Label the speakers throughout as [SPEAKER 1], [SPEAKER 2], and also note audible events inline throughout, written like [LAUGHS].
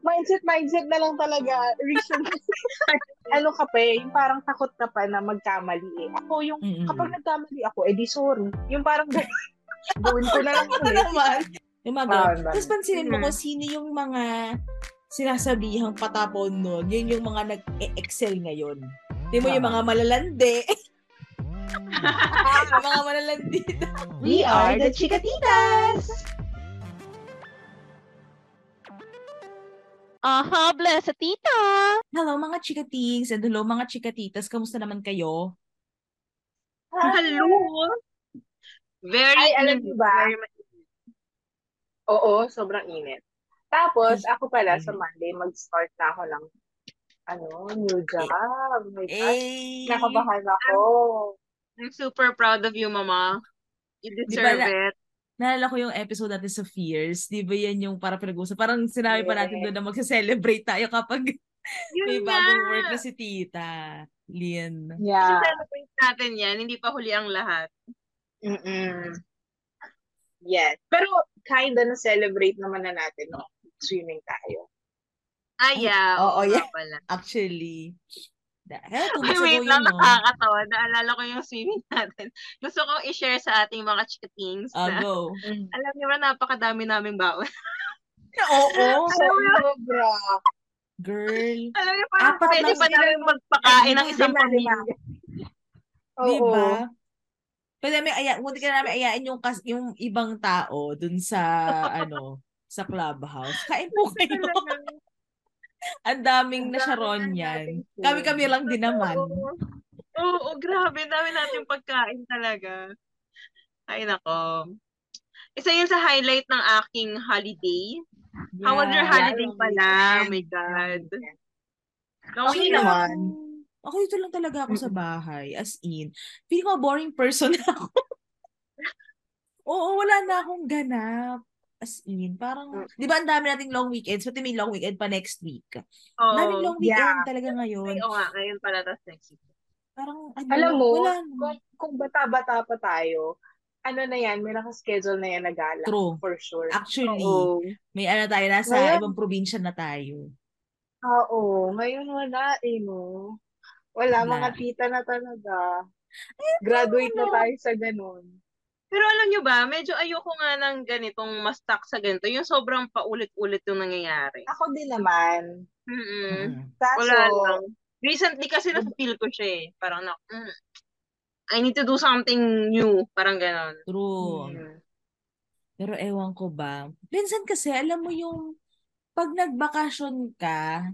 [SPEAKER 1] Mindset, mindset na lang talaga. Reason. [LAUGHS] ano ka pa eh, yung parang takot ka pa na magkamali eh. Ako yung,
[SPEAKER 2] Mm-mm.
[SPEAKER 1] kapag nagkamali ako, edi sorry. Yung parang, [LAUGHS] gawin ko na lang ulit.
[SPEAKER 2] naman? Yung mga ganun. Tapos pansinin mo
[SPEAKER 3] Mm.
[SPEAKER 2] kung sino yung mga sinasabihang patapon nun. Yun yung mga nag-excel ngayon. Di mo yung mga malalandi. [LAUGHS] yung mga malalandi.
[SPEAKER 1] We are the Chikatitas!
[SPEAKER 3] Aha, bless sa tita.
[SPEAKER 2] Hello mga chikatings and hello mga chikatitas. Kamusta naman kayo?
[SPEAKER 3] Hello. Very
[SPEAKER 1] Ay, alam niyo ba?
[SPEAKER 3] very
[SPEAKER 1] Oo, sobrang init. Tapos, ako pala sa
[SPEAKER 2] Init.
[SPEAKER 1] Monday, mag-start na ako ng ano, new job. Oh my gosh.
[SPEAKER 2] Eh,
[SPEAKER 1] Nakabahan ako.
[SPEAKER 3] I'm super proud of you, mama. You
[SPEAKER 2] Di ba
[SPEAKER 3] deserve
[SPEAKER 2] na-
[SPEAKER 3] it.
[SPEAKER 2] Naalala ko yung episode natin sa Fears. Di ba yan yung para pinag-usap? Parang sinabi pa natin doon na magsa-celebrate tayo kapag [LAUGHS]
[SPEAKER 3] Yun
[SPEAKER 2] may bagong work na si Tita. Lynn.
[SPEAKER 1] Yeah.
[SPEAKER 3] I-celebrate natin yan. Hindi pa huli ang lahat.
[SPEAKER 1] Mm-mm. Yes. Pero, kinda na-celebrate naman na natin, no? Swimming tayo.
[SPEAKER 3] Ah, yeah.
[SPEAKER 2] oo,
[SPEAKER 3] Oo, nga
[SPEAKER 2] yeah.
[SPEAKER 3] pala.
[SPEAKER 2] Actually. Eh, two
[SPEAKER 3] Ay,
[SPEAKER 2] weeks ago
[SPEAKER 3] wait
[SPEAKER 2] yun,
[SPEAKER 3] lang,
[SPEAKER 2] no?
[SPEAKER 3] nakakatawa. Naalala ko yung swimming [LAUGHS] natin. Gusto ko i-share sa ating mga chikatings
[SPEAKER 2] Ah,
[SPEAKER 3] na,
[SPEAKER 2] go. [LAUGHS]
[SPEAKER 3] alam niyo ba, napakadami naming baon.
[SPEAKER 2] Oo. [LAUGHS]
[SPEAKER 1] Sobra.
[SPEAKER 2] Girl.
[SPEAKER 3] alam niyo, parang
[SPEAKER 2] Apat
[SPEAKER 3] pwede pa namin magpakain ng isang pamilya.
[SPEAKER 2] Di
[SPEAKER 1] Oo.
[SPEAKER 2] ba? Pwede namin aya, munti ka namin ayain yung, kas, yung ibang tao dun sa, ano, sa clubhouse. Kain po kayo. Ang daming na Sharon yan. Kami-kami lang din naman.
[SPEAKER 3] Oo, Oo, grabe. Dami natin pagkain talaga. Ay, nako. Isa yun sa highlight ng aking holiday. How was your
[SPEAKER 2] Yeah.
[SPEAKER 3] holiday
[SPEAKER 1] long
[SPEAKER 3] pala? Oh my. God.
[SPEAKER 1] Okay
[SPEAKER 3] weekend.
[SPEAKER 1] naman.
[SPEAKER 2] Ako dito lang talaga ako sa bahay. As in, feeling ko boring person [LAUGHS] ako. Oo, wala na akong ganap. As in, parang, di ba ang dami nating long weekends, pati may long weekend pa next week.
[SPEAKER 3] Oo.
[SPEAKER 2] Daming long
[SPEAKER 1] yeah.
[SPEAKER 2] weekend talaga ngayon.
[SPEAKER 3] Ay, oo nga. Ngayon pala, tas next week.
[SPEAKER 2] Parang, ano,
[SPEAKER 1] Alam mo,
[SPEAKER 2] wala na.
[SPEAKER 1] kung, kung bata-bata pa tayo, ano na yan, may nakaschedule na yan na gala.
[SPEAKER 2] True.
[SPEAKER 1] For sure.
[SPEAKER 2] Actually,
[SPEAKER 3] Oo.
[SPEAKER 2] may ano tayo, nasa
[SPEAKER 1] Ngayon-
[SPEAKER 2] ibang probinsya na tayo.
[SPEAKER 1] Oo. Ngayon wala eh, no? Wala,
[SPEAKER 2] Wala.
[SPEAKER 1] mga tita na talaga. Graduate na
[SPEAKER 2] ano?
[SPEAKER 1] tayo sa ganun.
[SPEAKER 3] Pero alam nyo ba, medyo ayoko nga ng ganitong mas stuck sa ganito. Yung sobrang paulit-ulit yung nangyayari.
[SPEAKER 1] Ako din naman.
[SPEAKER 3] Mm-mm.
[SPEAKER 2] Mm.
[SPEAKER 1] Kaso,
[SPEAKER 3] Wala lang. Recently kasi na-feel ko siya eh. Parang na, mm, I need to do something new. Parang ganon.
[SPEAKER 2] True.
[SPEAKER 1] mm,
[SPEAKER 2] Pero ewan ko ba. Minsan kasi, alam mo yung pag nagbakasyon ka,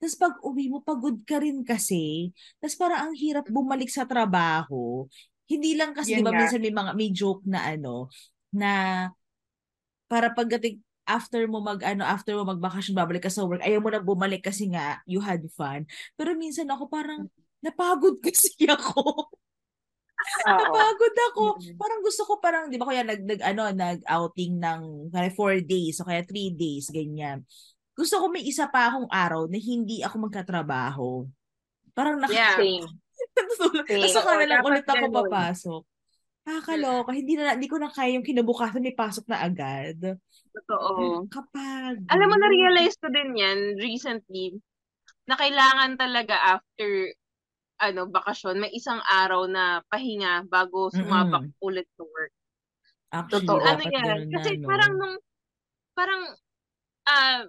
[SPEAKER 2] tapos pag uwi mo, pagod ka rin kasi. Tapos parang ang hirap bumalik sa trabaho. Hindi lang kasi, di ba, minsan may mga, may joke na ano, na para pagdating, after mo mag, ano, after mo magbakasyon, babalik ka sa work, ayaw mo na bumalik kasi nga, you had fun. Pero minsan ako parang, napagod [LAUGHS] kasi ako. Napagod ako. Parang gusto ko parang, di ba kuya, nag, nag, ano, nag-outing ng kaya four days o kaya three days, ganyan. Gusto ko may isa pa akong araw na hindi ako magkatrabaho. Parang nak-
[SPEAKER 3] Yeah.
[SPEAKER 1] Same.
[SPEAKER 2] Tapos saka na lang ulit ako papasok. Nakakaloka. Hindi na, hindi ko na kaya yung kinabukasan may pasok na agad.
[SPEAKER 3] Totoo.
[SPEAKER 2] Kapag.
[SPEAKER 3] Alam mo, na-realize ko din yan recently na kailangan talaga after ano, bakasyon, may isang araw na pahinga bago sumabak ulit to work.
[SPEAKER 2] Actually,
[SPEAKER 1] Totoo.
[SPEAKER 3] Ano yan?
[SPEAKER 2] ganun na,
[SPEAKER 3] Kasi
[SPEAKER 2] no?
[SPEAKER 3] parang nung, parang, ah,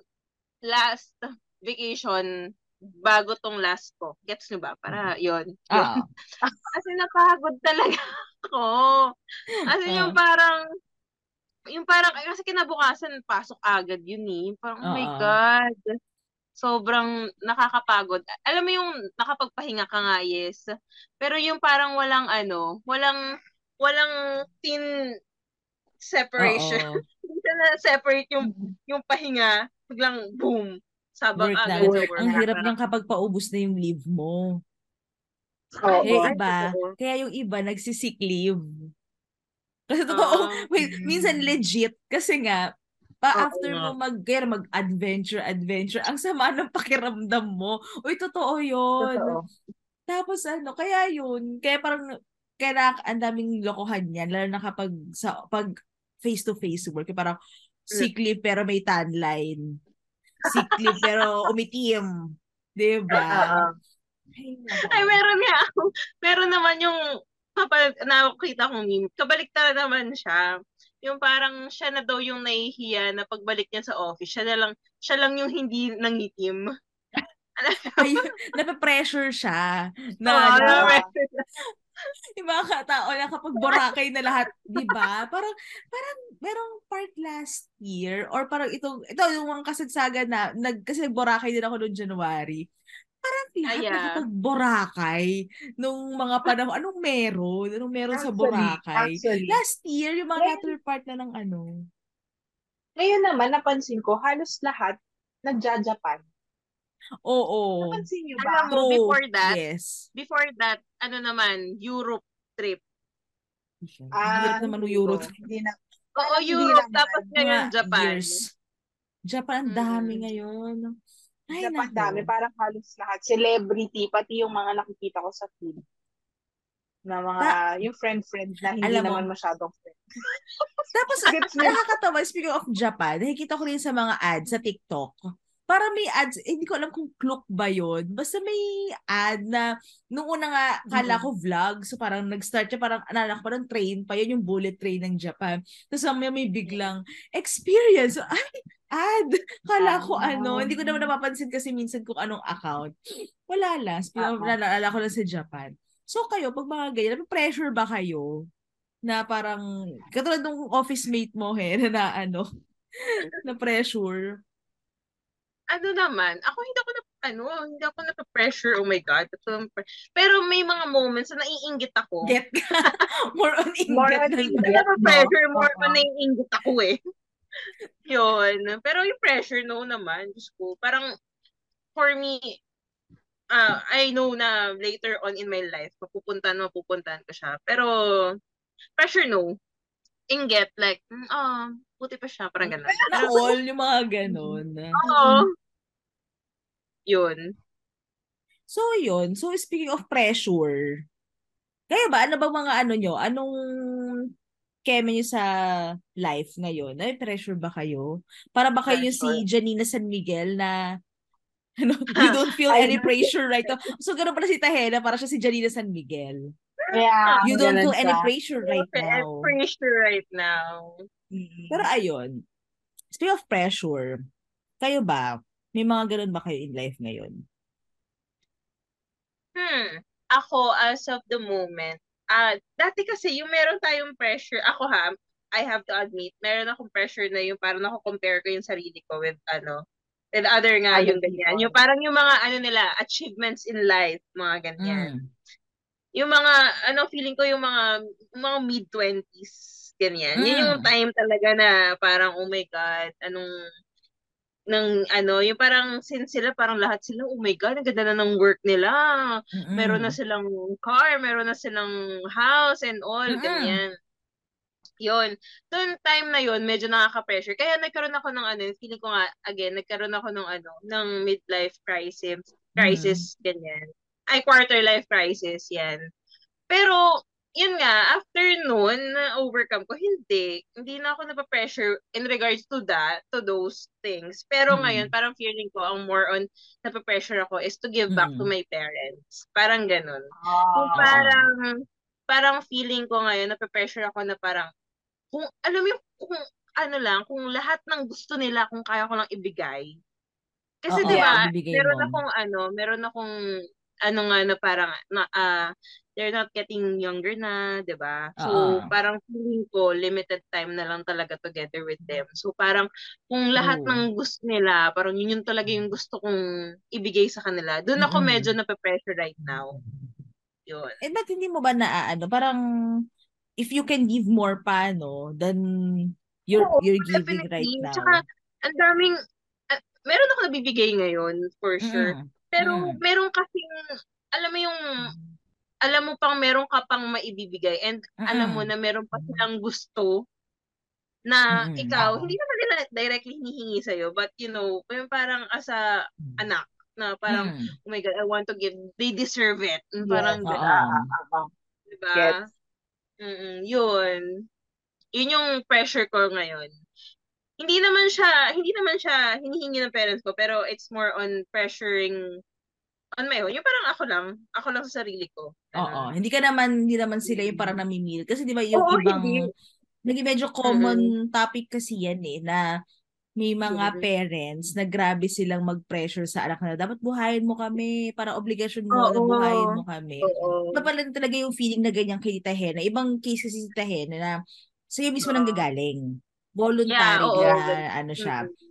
[SPEAKER 3] last vacation, bago tong last ko. Gets nyo ba? Para, yon
[SPEAKER 2] Oo. [LAUGHS]
[SPEAKER 3] Kasi napagod talaga [LAUGHS] ako. Kasi yung
[SPEAKER 2] Ah.
[SPEAKER 3] parang, yung parang, kasi kinabukasan, pasok agad yun eh. Parang, oh my. God. Sobrang nakakapagod. Alam mo yung nakapagpahinga ka nga, yes. Pero yung parang walang ano, walang, walang thin separation. [LAUGHS] Hindi na separate yung, yung pahinga. Biglang, boom. Sabak
[SPEAKER 2] Work
[SPEAKER 3] agad
[SPEAKER 1] Work.
[SPEAKER 2] Ang hirap niyang kapag paubos na yung leave mo.
[SPEAKER 1] Oo.
[SPEAKER 2] Kaya
[SPEAKER 3] Ay,
[SPEAKER 2] iba, kaya yung iba nagsisick leave. Kasi totoo, [LAUGHS] wait, minsan legit. Kasi nga, pa after mo mag, kaya mag-adventure, adventure, ang sama ng pakiramdam mo. Uy, totoo yun.
[SPEAKER 1] Totoo.
[SPEAKER 2] Tapos ano, kaya yun, kaya parang, kaya na, ang daming lokohan yan, lalo na kapag sa, pag face-to-face work, parang, sick leave pero may tan line. Sick leave pero umitim. 'Di ba?
[SPEAKER 1] Oo.
[SPEAKER 2] Ay,
[SPEAKER 3] meron nga ako. Meron naman yung kapag nakita kong meme, kabaliktara naman siya. Yung parang siya na daw yung nahihiya na pagbalik niya sa office, siya na lang, siya lang yung hindi nangitim. [LAUGHS]
[SPEAKER 2] Ay, nape-pressure siya. Na,
[SPEAKER 3] Oo,
[SPEAKER 2] ano,
[SPEAKER 3] na- [LAUGHS]
[SPEAKER 2] yung mga katao na kapag Boracay na lahat, di ba? Parang, parang merong part last year or parang itong, ito yung mga kasagsagan na, nag, kasi nag-Boracay din ako noong January. Parang lahat
[SPEAKER 3] Ah, yeah.
[SPEAKER 2] nakapag-Boracay nung mga panahon. Anong meron? Anong meron sa Boracay?
[SPEAKER 1] Actually,
[SPEAKER 2] Last year, yung mga latter part na ng ano.
[SPEAKER 1] ngayon naman, napansin ko, halos lahat nagja-Japan.
[SPEAKER 2] Oo.
[SPEAKER 1] Napansin niyo
[SPEAKER 3] Alam
[SPEAKER 1] ba?
[SPEAKER 3] mo, before that,
[SPEAKER 2] Yes.
[SPEAKER 3] before that, ano naman, Europe trip.
[SPEAKER 2] Ang hirap naman Euro.
[SPEAKER 1] Ah, Hindi na.
[SPEAKER 3] Oo,
[SPEAKER 1] Parang hindi
[SPEAKER 3] Europe,
[SPEAKER 1] naman.
[SPEAKER 3] tapos ngayon Japan.
[SPEAKER 2] years. Japan, ang dami
[SPEAKER 3] Mm.
[SPEAKER 2] ngayon. Ay,
[SPEAKER 1] Japan
[SPEAKER 2] nako.
[SPEAKER 1] dami, parang halos lahat. Celebrity, pati yung mga nakikita ko sa feed. Na mga, yung friend-friend na hindi
[SPEAKER 2] Alam mo-
[SPEAKER 1] naman masyadong friend.
[SPEAKER 2] Tapos,
[SPEAKER 1] mo?
[SPEAKER 2] nakakatawa, speaking of Japan, nakikita ko rin sa mga ads sa TikTok. Para may ads, eh, hindi ko alam kung cloak ba yun. Basta may ad na, nung una nga, kala ko vlog. So parang nag-start siya, parang alala ko, parang train pa yun, yung bullet train ng Japan. Tapos may, may biglang experience. So, ay, ad! Kala ko
[SPEAKER 1] Ah.
[SPEAKER 2] ano, hindi ko naman napapansin kasi minsan kung anong account. Wala lang.
[SPEAKER 1] Ah.
[SPEAKER 2] Naalala ko lang sa Japan. So kayo, pag mga ganyan, pressure ba kayo? Na parang, katulad nung office mate mo, he, na, na ano, [LAUGHS] na pressure.
[SPEAKER 3] Ano naman, ako hindi ako na, ano, hindi ako na-pressure, oh my God. Pero may mga moments na naiingit ako.
[SPEAKER 2] Get ka. [LAUGHS] More on ingat
[SPEAKER 1] More on
[SPEAKER 2] ng-
[SPEAKER 1] ingat.
[SPEAKER 3] Hindi ako pressure, more
[SPEAKER 1] Oo.
[SPEAKER 3] on naiingit ako eh. [LAUGHS] Yun. Pero yung pressure, no naman. Diyos ko, parang, for me, uh, I know na later on in my life, mapupuntahan, mapupuntahan ko siya. Pero, pressure, no. Inget, like, mm, ah, buti pa siya, parang ganun.
[SPEAKER 2] Na all yung mga ganon. [LAUGHS]
[SPEAKER 3] Oo. Yun.
[SPEAKER 2] So, yun. So, speaking of pressure, kayo ba, ano ba mga ano nyo? Anong keme nyo sa life ngayon? Ay, pressure ba kayo? Para ba kayo yung si. Janina San Miguel na [LAUGHS] ano, [LAUGHS] you don't feel any pressure right now. So, gano'n pala si Tahena, para siya si Janina San Miguel.
[SPEAKER 1] Yeah,
[SPEAKER 2] You don't
[SPEAKER 1] ganun
[SPEAKER 2] feel any pressure right now.
[SPEAKER 3] pressure right now.
[SPEAKER 1] Mm.
[SPEAKER 2] Pero ayun, speaking of pressure, kayo ba, may mga ganun ba kayo in life ngayon?
[SPEAKER 3] Hmm. Ako, as of the moment, ah dati kasi yung meron tayong pressure, ako ha, I have to admit, meron akong pressure na yung parang ako-compare ko yung sarili ko with ano, with other nga
[SPEAKER 1] Other
[SPEAKER 3] yung ganyan. Yung parang yung mga ano nila, achievements in life, mga ganyan.
[SPEAKER 2] Mm.
[SPEAKER 3] Yung mga, ano, feeling ko yung mga, mga mid-twenties, ganyan. Yun yung
[SPEAKER 2] Mm.
[SPEAKER 3] time talaga na parang, oh my God, anong, ng ano, yung parang since sila parang lahat sila, oh my God, ang ganda na ng work nila.
[SPEAKER 2] Mm-mm.
[SPEAKER 3] Meron na silang car, meron na silang house and all,
[SPEAKER 2] Mm-mm.
[SPEAKER 3] ganyan. Yun. Doon time na yun, medyo nakaka-pressure. Kaya nagkaroon ako ng ano, feeling ko nga, again, nagkaroon ako ng ano, ng midlife crisis, crisis, ganyan. Ay, quarter life crisis, yan. Pero, yun nga, after noon, na-overcome ko, hindi. Hindi na ako napapressure in regards to that, to those things. Pero
[SPEAKER 2] Mm.
[SPEAKER 3] ngayon, parang feeling ko, ang more on napapressure ako is to give back to
[SPEAKER 2] Mm.
[SPEAKER 3] my parents. Parang ganun.
[SPEAKER 1] Ah.
[SPEAKER 3] Kung parang, parang feeling ko ngayon, napapressure ako na parang, kung, alam mo kung ano lang, kung lahat ng gusto nila, kung kaya ko lang ibigay. Kasi
[SPEAKER 2] Oo,
[SPEAKER 3] di ba,
[SPEAKER 2] ibibigay
[SPEAKER 3] meron akong ano, meron akong, ano nga na parang, na, ah, they're not getting younger na, di ba? So,
[SPEAKER 2] Oo.
[SPEAKER 3] parang feeling ko, limited time na lang talaga together with them. So, parang, kung lahat
[SPEAKER 2] True.
[SPEAKER 3] ng gusto nila, parang yun yung talaga yung gusto kong ibigay sa kanila. Doon ako
[SPEAKER 2] Mm-mm.
[SPEAKER 3] medyo nape-pressure right now. Yun.
[SPEAKER 2] Eh, ba't hindi mo ba na, ano, parang, if you can give more pa, no, than you're,
[SPEAKER 3] Oo,
[SPEAKER 2] you're giving right now.
[SPEAKER 3] Tsaka, ang daming, ah, meron ako nabibigay ngayon, for sure.
[SPEAKER 2] Mm.
[SPEAKER 3] Pero,
[SPEAKER 2] Mm.
[SPEAKER 3] meron kasing, alam mo yung, alam mo pang meron ka pang maibibigay and alam mo
[SPEAKER 2] Mm.
[SPEAKER 3] na meron pa silang gusto na
[SPEAKER 2] Mm-mm.
[SPEAKER 3] ikaw, hindi naman nila directly hinihingi sa'yo, but you know, parang as a anak, na parang,
[SPEAKER 2] Mm.
[SPEAKER 3] oh my God, I want to give, they deserve it. Yung
[SPEAKER 1] Yes.
[SPEAKER 3] Parang,
[SPEAKER 1] ah, ah.
[SPEAKER 3] diba? Mm-mm, yun. Yun yung pressure ko ngayon. Hindi naman siya, hindi naman siya hinihingi ng parents ko, pero it's more on pressuring on my own. Yung parang ako lang, ako lang sa sarili ko.
[SPEAKER 2] Oo, hindi ka naman, hindi naman sila yung parang namimil. Kasi di ba yung
[SPEAKER 3] Oo,
[SPEAKER 2] ibang,
[SPEAKER 3] hindi.
[SPEAKER 2] naging medyo common topic kasi yan eh, na may mga
[SPEAKER 3] Mhm.
[SPEAKER 2] parents na grabe silang mag-pressure sa anak na dapat buhayin mo kami, para obligasyon mo na
[SPEAKER 3] Oo.
[SPEAKER 2] buhayin mo kami.
[SPEAKER 3] Oo.
[SPEAKER 2] Iba pala talaga yung feeling na ganyan kay Tita Hena. Ibang case kasi si Tita Hena na sa'yo mismo
[SPEAKER 3] Oo.
[SPEAKER 2] nang gagaling. Voluntary
[SPEAKER 3] Yeah, oo.
[SPEAKER 2] na ano siya.
[SPEAKER 3] Mm-mm.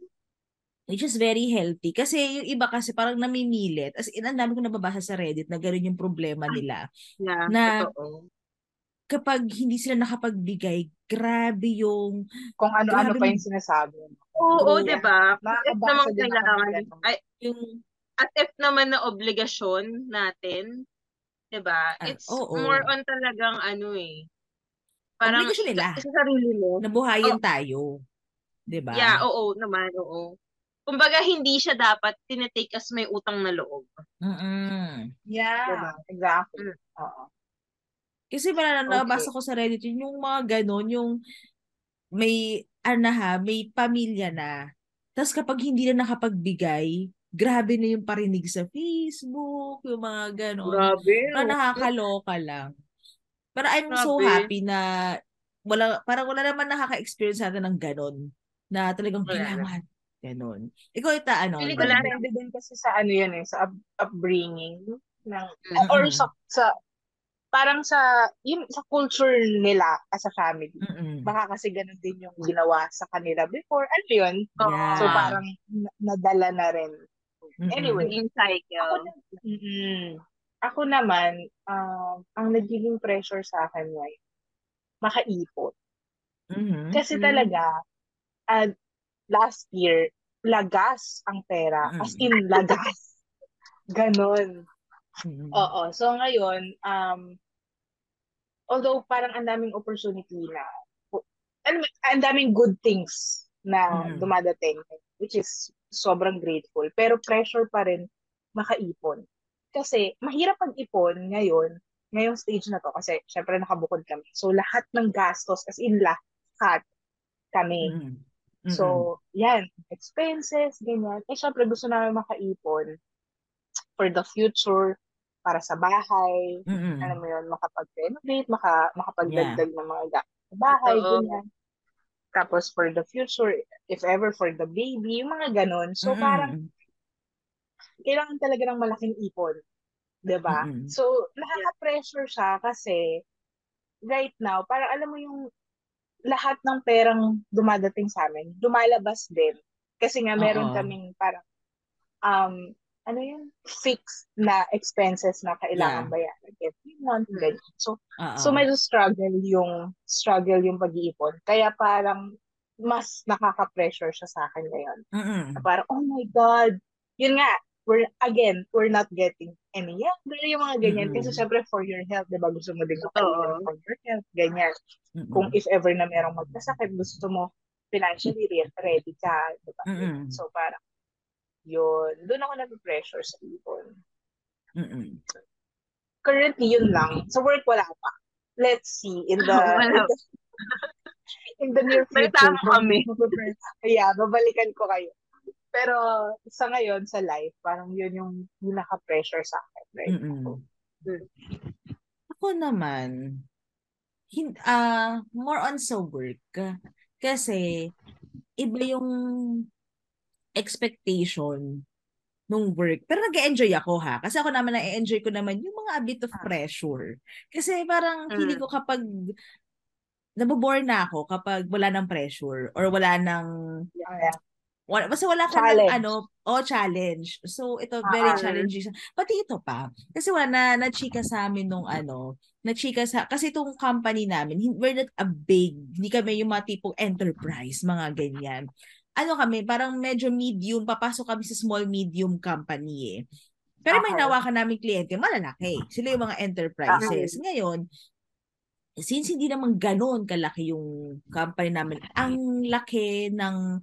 [SPEAKER 2] Which is very healthy. Kasi yung iba kasi parang namimilit. As in, ang dami ko nababasa sa Reddit na gano'n yung problema nila.
[SPEAKER 3] Yeah,
[SPEAKER 2] Na-
[SPEAKER 3] totoo.
[SPEAKER 2] Kapag hindi sila nakapagbigay, grabe yung
[SPEAKER 1] Kung ano-ano pa yung sinasabi.
[SPEAKER 3] Oo,
[SPEAKER 1] True.
[SPEAKER 3] di ba? As if
[SPEAKER 1] Nakakabasa
[SPEAKER 3] naman kailangan, ay,
[SPEAKER 2] yung
[SPEAKER 3] as if naman na obligasyon natin, di ba?
[SPEAKER 2] Ah,
[SPEAKER 3] It's
[SPEAKER 2] oo.
[SPEAKER 3] more on talagang ano eh. Parang
[SPEAKER 2] Obligasyon nila.
[SPEAKER 3] sa sarili mo.
[SPEAKER 2] nabuhayin
[SPEAKER 3] Oh.
[SPEAKER 2] tayo. 'Di ba?
[SPEAKER 3] Yeah, oo naman, oo. Kumbaga, hindi siya dapat tinitake as may utang na loob.
[SPEAKER 2] Mm-mm.
[SPEAKER 1] Yeah,
[SPEAKER 3] Diba?
[SPEAKER 1] exactly.
[SPEAKER 3] Mm.
[SPEAKER 1] Oo.
[SPEAKER 2] Kasi parang
[SPEAKER 1] Okay.
[SPEAKER 2] nabasa ko sa Reddit yun, yung mga ganon, yung may, ano ha, may pamilya na. Tapos kapag hindi na nakapagbigay, grabe na yung parinig sa Facebook, yung mga ganon.
[SPEAKER 3] Grabe.
[SPEAKER 2] Parang nakakaloka lang. Pero I'm so
[SPEAKER 3] Grabe.
[SPEAKER 2] happy na wala, parang wala naman nakaka-experience natin ng ganon. Na talagang
[SPEAKER 3] Wala
[SPEAKER 2] kailangan. Ganon. Ikaw ita, ano?
[SPEAKER 1] Ko
[SPEAKER 3] Wala
[SPEAKER 1] depende din kasi sa ano yun eh, sa up- upbringing ng
[SPEAKER 2] Mm-mm.
[SPEAKER 1] or sa sa parang sa yun sa culture nila as a family.
[SPEAKER 2] Mm-mm.
[SPEAKER 1] Baka kasi ganun din yung ginawa sa kanila before. Ano yun?
[SPEAKER 2] Yeah.
[SPEAKER 1] So parang na- nadala na rin.
[SPEAKER 2] Mm-mm.
[SPEAKER 1] Anyway, Ako,
[SPEAKER 3] cycle.
[SPEAKER 1] na- mm ako naman, um, ang nagiging pressure sa akin ngayon, makaipon.
[SPEAKER 2] Mhm.
[SPEAKER 1] Kasi
[SPEAKER 3] Mm.
[SPEAKER 1] talaga, uh, last year, lagas ang pera. As in, lagas. [LAUGHS] Ganon.
[SPEAKER 2] Mhm.
[SPEAKER 1] Oo. So ngayon, um, although parang ang daming opportunity na, ang daming good things na
[SPEAKER 2] Mhm.
[SPEAKER 1] dumadating, which is sobrang grateful. Pero pressure pa rin makaipon. Kasi mahirap pag-ipon ngayon, ngayong stage na to, kasi syempre nakabukod kami. So lahat ng gastos, as in lahat, kami.
[SPEAKER 2] Mhm.
[SPEAKER 1] So, yan, expenses, ganyan. Eh, syempre, gusto namin makaipon for the future, para sa bahay,
[SPEAKER 2] Mhm.
[SPEAKER 1] alam mo yun, makapag-renovate, maka, makapagdagdag ng mga gamit sa bahay,
[SPEAKER 3] Oo.
[SPEAKER 1] ganyan. Tapos, for the future, if ever for the baby, yung mga ganon. So,
[SPEAKER 2] Mhm.
[SPEAKER 1] parang, kailangan talaga ng malaking ipon. 'di ba?
[SPEAKER 2] Mm-mm.
[SPEAKER 1] So, nakaka-pressure siya kasi right now, parang alam mo yung lahat ng perang dumadating sa amin, lumalabas din. Kasi nga meron
[SPEAKER 2] Oo.
[SPEAKER 1] kaming parang um ano yun, fixed na expenses na kailangan
[SPEAKER 2] Yeah.
[SPEAKER 1] bayaran every month. ganyan. So,
[SPEAKER 2] Oo.
[SPEAKER 1] so medyo struggle yung struggle yung pag-iipon. Kaya parang mas nakaka-pressure siya sa akin ngayon.
[SPEAKER 2] Mm-mm.
[SPEAKER 1] Na parang, oh my God, yun nga, we're, again, we're not getting any younger, yung mga ganyan.
[SPEAKER 2] Mm-mm.
[SPEAKER 1] Kasi syempre, for your health, di ba, gusto mo din makailan for your health, ganyan.
[SPEAKER 2] Mm-mm.
[SPEAKER 1] Kung if ever na merong magkasakit, gusto mo financially re- ready ka, di ba?
[SPEAKER 2] Mm-mm.
[SPEAKER 1] So, parang, yun, doon ako nag-pressure sa ipon.
[SPEAKER 2] Mm-mm.
[SPEAKER 1] Currently, yun lang. Sa work, wala pa. Let's see, in the, [LAUGHS]
[SPEAKER 3] Wala.
[SPEAKER 1] in the near future.
[SPEAKER 3] Balita mo kami. [LAUGHS]
[SPEAKER 1] yeah, babalikan ko kayo. Pero sa ngayon, sa life, parang yun yung pinaka-pressure sa akin. Right?
[SPEAKER 2] Mm-mm. Ako naman, hin ah more on sa work. Kasi, iba yung expectation nung work. Pero nag-enjoy ako ha. Kasi ako naman na-enjoy ko naman yung mga a bit of pressure. Kasi parang feeling ko kapag nabobore na ako kapag wala ng pressure or wala ng
[SPEAKER 1] Yeah.
[SPEAKER 2] Wala, basta wala ka
[SPEAKER 1] Challenge.
[SPEAKER 2] ng ano, oh, challenge. So, ito, very
[SPEAKER 1] Ah.
[SPEAKER 2] challenging. Pati ito pa. Kasi wala na, na-chika sa amin nung ano, na-chika sa, kasi itong company namin, we're not a big, hindi kami yung mga tipong enterprise, mga ganyan. Ano kami, parang medyo medium, papasok kami sa small medium company eh. Pero may nawakan namin kliyente, malalaki. Sila yung mga enterprises. Ngayon, since hindi naman ganoon kalaki yung company namin, ang laki ng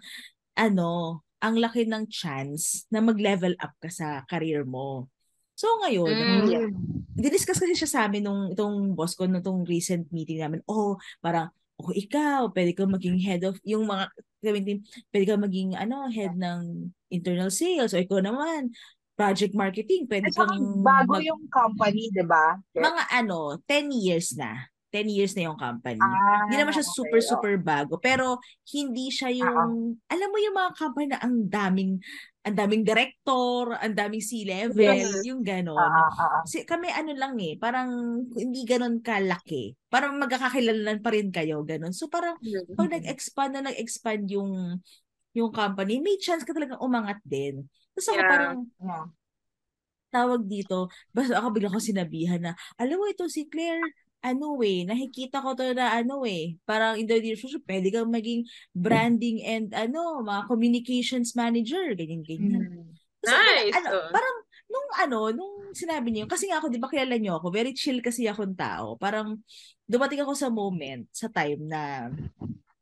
[SPEAKER 2] ano, ang laki ng chance na mag-level up ka sa career mo. So ngayon,
[SPEAKER 3] Mm.
[SPEAKER 1] Yeah.
[SPEAKER 2] diniscuss kasi siya sa amin nung itong boss ko nung itong recent meeting namin. Oh, parang o ikaw, pwede kang maging head of, yung mga, gawin pwede kang maging, ano, head ng internal sales, o ikaw naman, project marketing, pwede
[SPEAKER 1] At
[SPEAKER 2] kang
[SPEAKER 1] bago
[SPEAKER 2] mag-
[SPEAKER 1] yung company, di ba?
[SPEAKER 2] mga ano, 10 years na. 10 years na yung company.
[SPEAKER 1] Ah,
[SPEAKER 2] Hindi naman siya
[SPEAKER 1] okay,
[SPEAKER 2] super,
[SPEAKER 1] oo.
[SPEAKER 2] super bago. Pero, hindi siya yung, alam mo yung mga company na ang daming, ang daming director, ang daming C-level,
[SPEAKER 3] Yes.
[SPEAKER 2] yung ganon.
[SPEAKER 1] Ah, ah.
[SPEAKER 2] Kasi kami ano lang eh, parang hindi ganon kalaki. Parang magkakakilalan pa rin kayo, ganon. So parang pag nag-expand na nag-expand yung yung company, may chance ka talagang umangat din. Tapos ako
[SPEAKER 3] Yeah.
[SPEAKER 2] parang
[SPEAKER 1] Yeah.
[SPEAKER 2] tawag dito, basta ako bigla ko sinabihan na, alam mo ito si Claire, ano eh, nakikita ko to na ano eh, parang in the near future, pwede kang maging branding and ano, mga communications manager, ganyan-ganyan.
[SPEAKER 1] Mm.
[SPEAKER 2] Tapos ako,
[SPEAKER 3] Nice,
[SPEAKER 2] ano,
[SPEAKER 3] oh.
[SPEAKER 2] parang nung ano, nung sinabi niyo, kasi nga ako, di ba kilala niyo ako, very chill kasi akong tao. Parang dumating ako sa moment, sa time na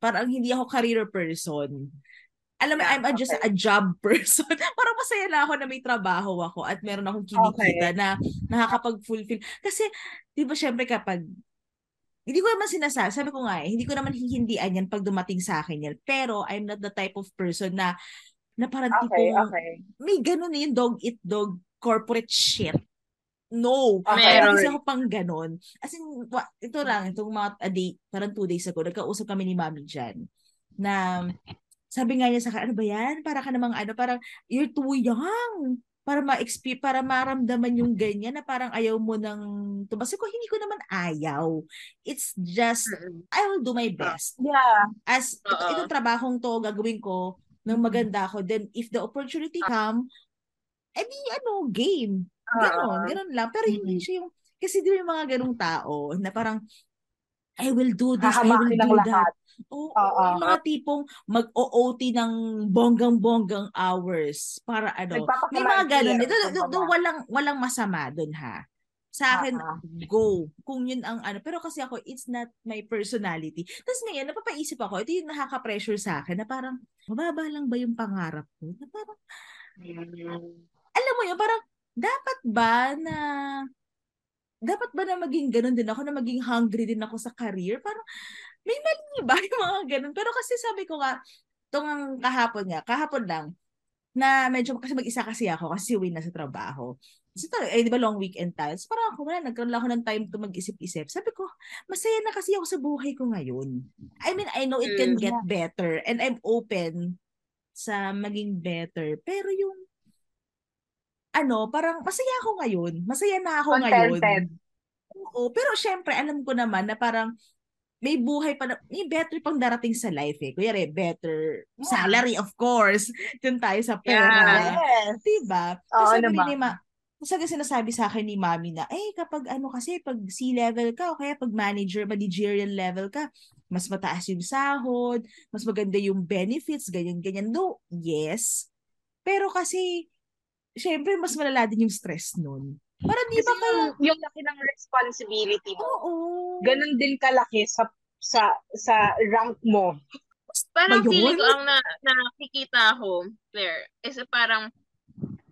[SPEAKER 2] parang hindi ako career person. Alam mo,
[SPEAKER 1] Yeah,
[SPEAKER 2] I'm a, just
[SPEAKER 1] okay.
[SPEAKER 2] a job [LAUGHS] person. parang masaya na ako na may trabaho ako at meron akong kinikita
[SPEAKER 1] Okay.
[SPEAKER 2] na nakakapag-fulfill. Kasi, di ba syempre kapag hindi ko naman sinasabi, sabi ko nga eh, hindi ko naman hihindian yan pag dumating sa akin yan. Pero I'm not the type of person na na parang
[SPEAKER 1] Okay,
[SPEAKER 2] tipong
[SPEAKER 1] okay.
[SPEAKER 2] may ganun eh, yung dog eat dog corporate shit. No.
[SPEAKER 1] Okay.
[SPEAKER 3] Meron.
[SPEAKER 2] kasi ako pang ganun. As in, wa- ito lang, itong mga a day, parang two days ago, nagkausap kami ni Mami dyan. Na, sabi nga niya sa akin, ano ba yan? Para ka namang ano, parang, you're too young. Para ma para maramdaman yung ganyan na parang ayaw mo ng tumas ko hindi ko naman ayaw it's just. I will do my best
[SPEAKER 1] Yeah.
[SPEAKER 2] as ito,
[SPEAKER 3] Oo.
[SPEAKER 2] itong trabahong to gagawin ko ng maganda ako then if the opportunity come eh di ano game ganon
[SPEAKER 1] Ah.
[SPEAKER 2] ganon lang pero hindi
[SPEAKER 1] Mm.
[SPEAKER 2] siya yung kasi di yung mga ganong tao na parang I will do this, I will do
[SPEAKER 1] lahat.
[SPEAKER 2] that. Oo,
[SPEAKER 1] Oo.
[SPEAKER 2] yung mga tipong mag-OOT ng bonggang-bonggang hours para ano. May mga ganun. Ito, do, do, walang, walang masama dun ha. Sa akin,
[SPEAKER 1] ah.
[SPEAKER 2] go. Kung yun ang ano. Pero kasi ako, it's not my personality. Tapos ngayon, napapaisip ako, ito yung nakaka-pressure sa akin na parang, mababa lang ba yung pangarap ko? Na parang, alam mo yun, parang, dapat ba na, dapat ba na maging ganun din ako, na maging hungry din ako sa career? Parang, may mali ba yung mga ganun? Pero kasi sabi ko nga, itong kahapon nga, kahapon lang, na medyo, kasi mag-isa kasi ako, kasi uwi na sa trabaho. So, talaga, eh, di ba long weekend tayo? So, parang ako, wala, nagkaroon lang ako ng time to mag-isip-isip. Sabi ko, masaya na kasi ako sa buhay ko ngayon. I mean, I know it can
[SPEAKER 3] Mm.
[SPEAKER 2] get better and I'm open sa maging better. Pero yung, ano, parang masaya ako ngayon. Masaya na ako ngayon.
[SPEAKER 1] Contented.
[SPEAKER 2] Oo, pero syempre, alam ko naman na parang may buhay pa na, may better pang darating sa life eh. Kuya better
[SPEAKER 1] Yeah.
[SPEAKER 2] salary, of course. Doon tayo sa pera.
[SPEAKER 1] Yes.
[SPEAKER 2] Diba?
[SPEAKER 1] Oo
[SPEAKER 2] Kasi
[SPEAKER 1] naman.
[SPEAKER 2] ni Ma, kasi sinasabi sa akin ni Mami na, eh, kapag ano kasi, pag C-level ka, o kaya pag manager, managerial level ka, mas mataas yung sahod, mas maganda yung benefits, ganyan-ganyan. No, yes. Pero kasi, syempre, mas malala din yung stress nun. Parang di ba ka,
[SPEAKER 1] yung, yung laki ng responsibility mo,
[SPEAKER 2] oo.
[SPEAKER 1] ganun din kalaki sa sa sa rank mo.
[SPEAKER 3] Parang
[SPEAKER 2] Ba yun?
[SPEAKER 3] feeling ko ang na, nakikita ko, Claire, is parang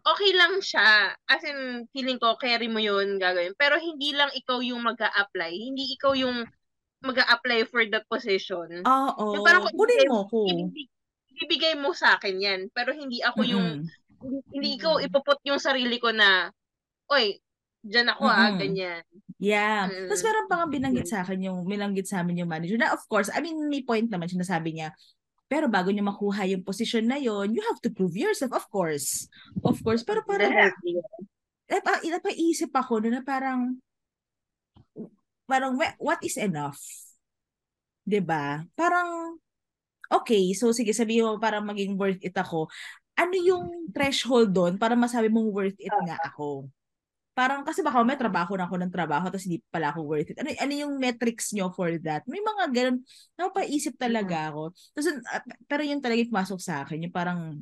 [SPEAKER 3] okay lang siya. As in, feeling ko, carry mo yun gagawin. Pero hindi lang ikaw yung mag apply Hindi ikaw yung mag apply for the position.
[SPEAKER 2] Oo.
[SPEAKER 3] Yung parang kung
[SPEAKER 2] Kunin
[SPEAKER 3] ibigay-
[SPEAKER 2] mo ko.
[SPEAKER 3] Ibibig- ibibigay mo sa akin yan. Pero hindi ako yung, hindi, hindi ikaw ipuput yung sarili ko na, oy, dyan ako ah,
[SPEAKER 2] Mm-mm.
[SPEAKER 3] ganyan.
[SPEAKER 2] Yeah.
[SPEAKER 3] Mm.
[SPEAKER 2] Tapos meron pa nga binanggit sa akin yung, binanggit sa amin yung manager na of course, I mean, may point naman, sinasabi niya, pero bago niyo makuha yung position na yon, you have to prove yourself, of course. Of course. Pero parang, napa, napaisip ako na, na parang, parang, what is enough? 'Di ba Parang, okay, so sige, sabihin mo parang maging worth it ako. Ano yung threshold doon para masabi mong worth it nga ako? Parang kasi baka may trabaho na ako ng trabaho tapos hindi pala ako worth it. Ano, ano yung metrics nyo for that? May mga ganun, napapaisip talaga ako. Tapos, pero yun talaga yung pumasok sa akin, yung parang,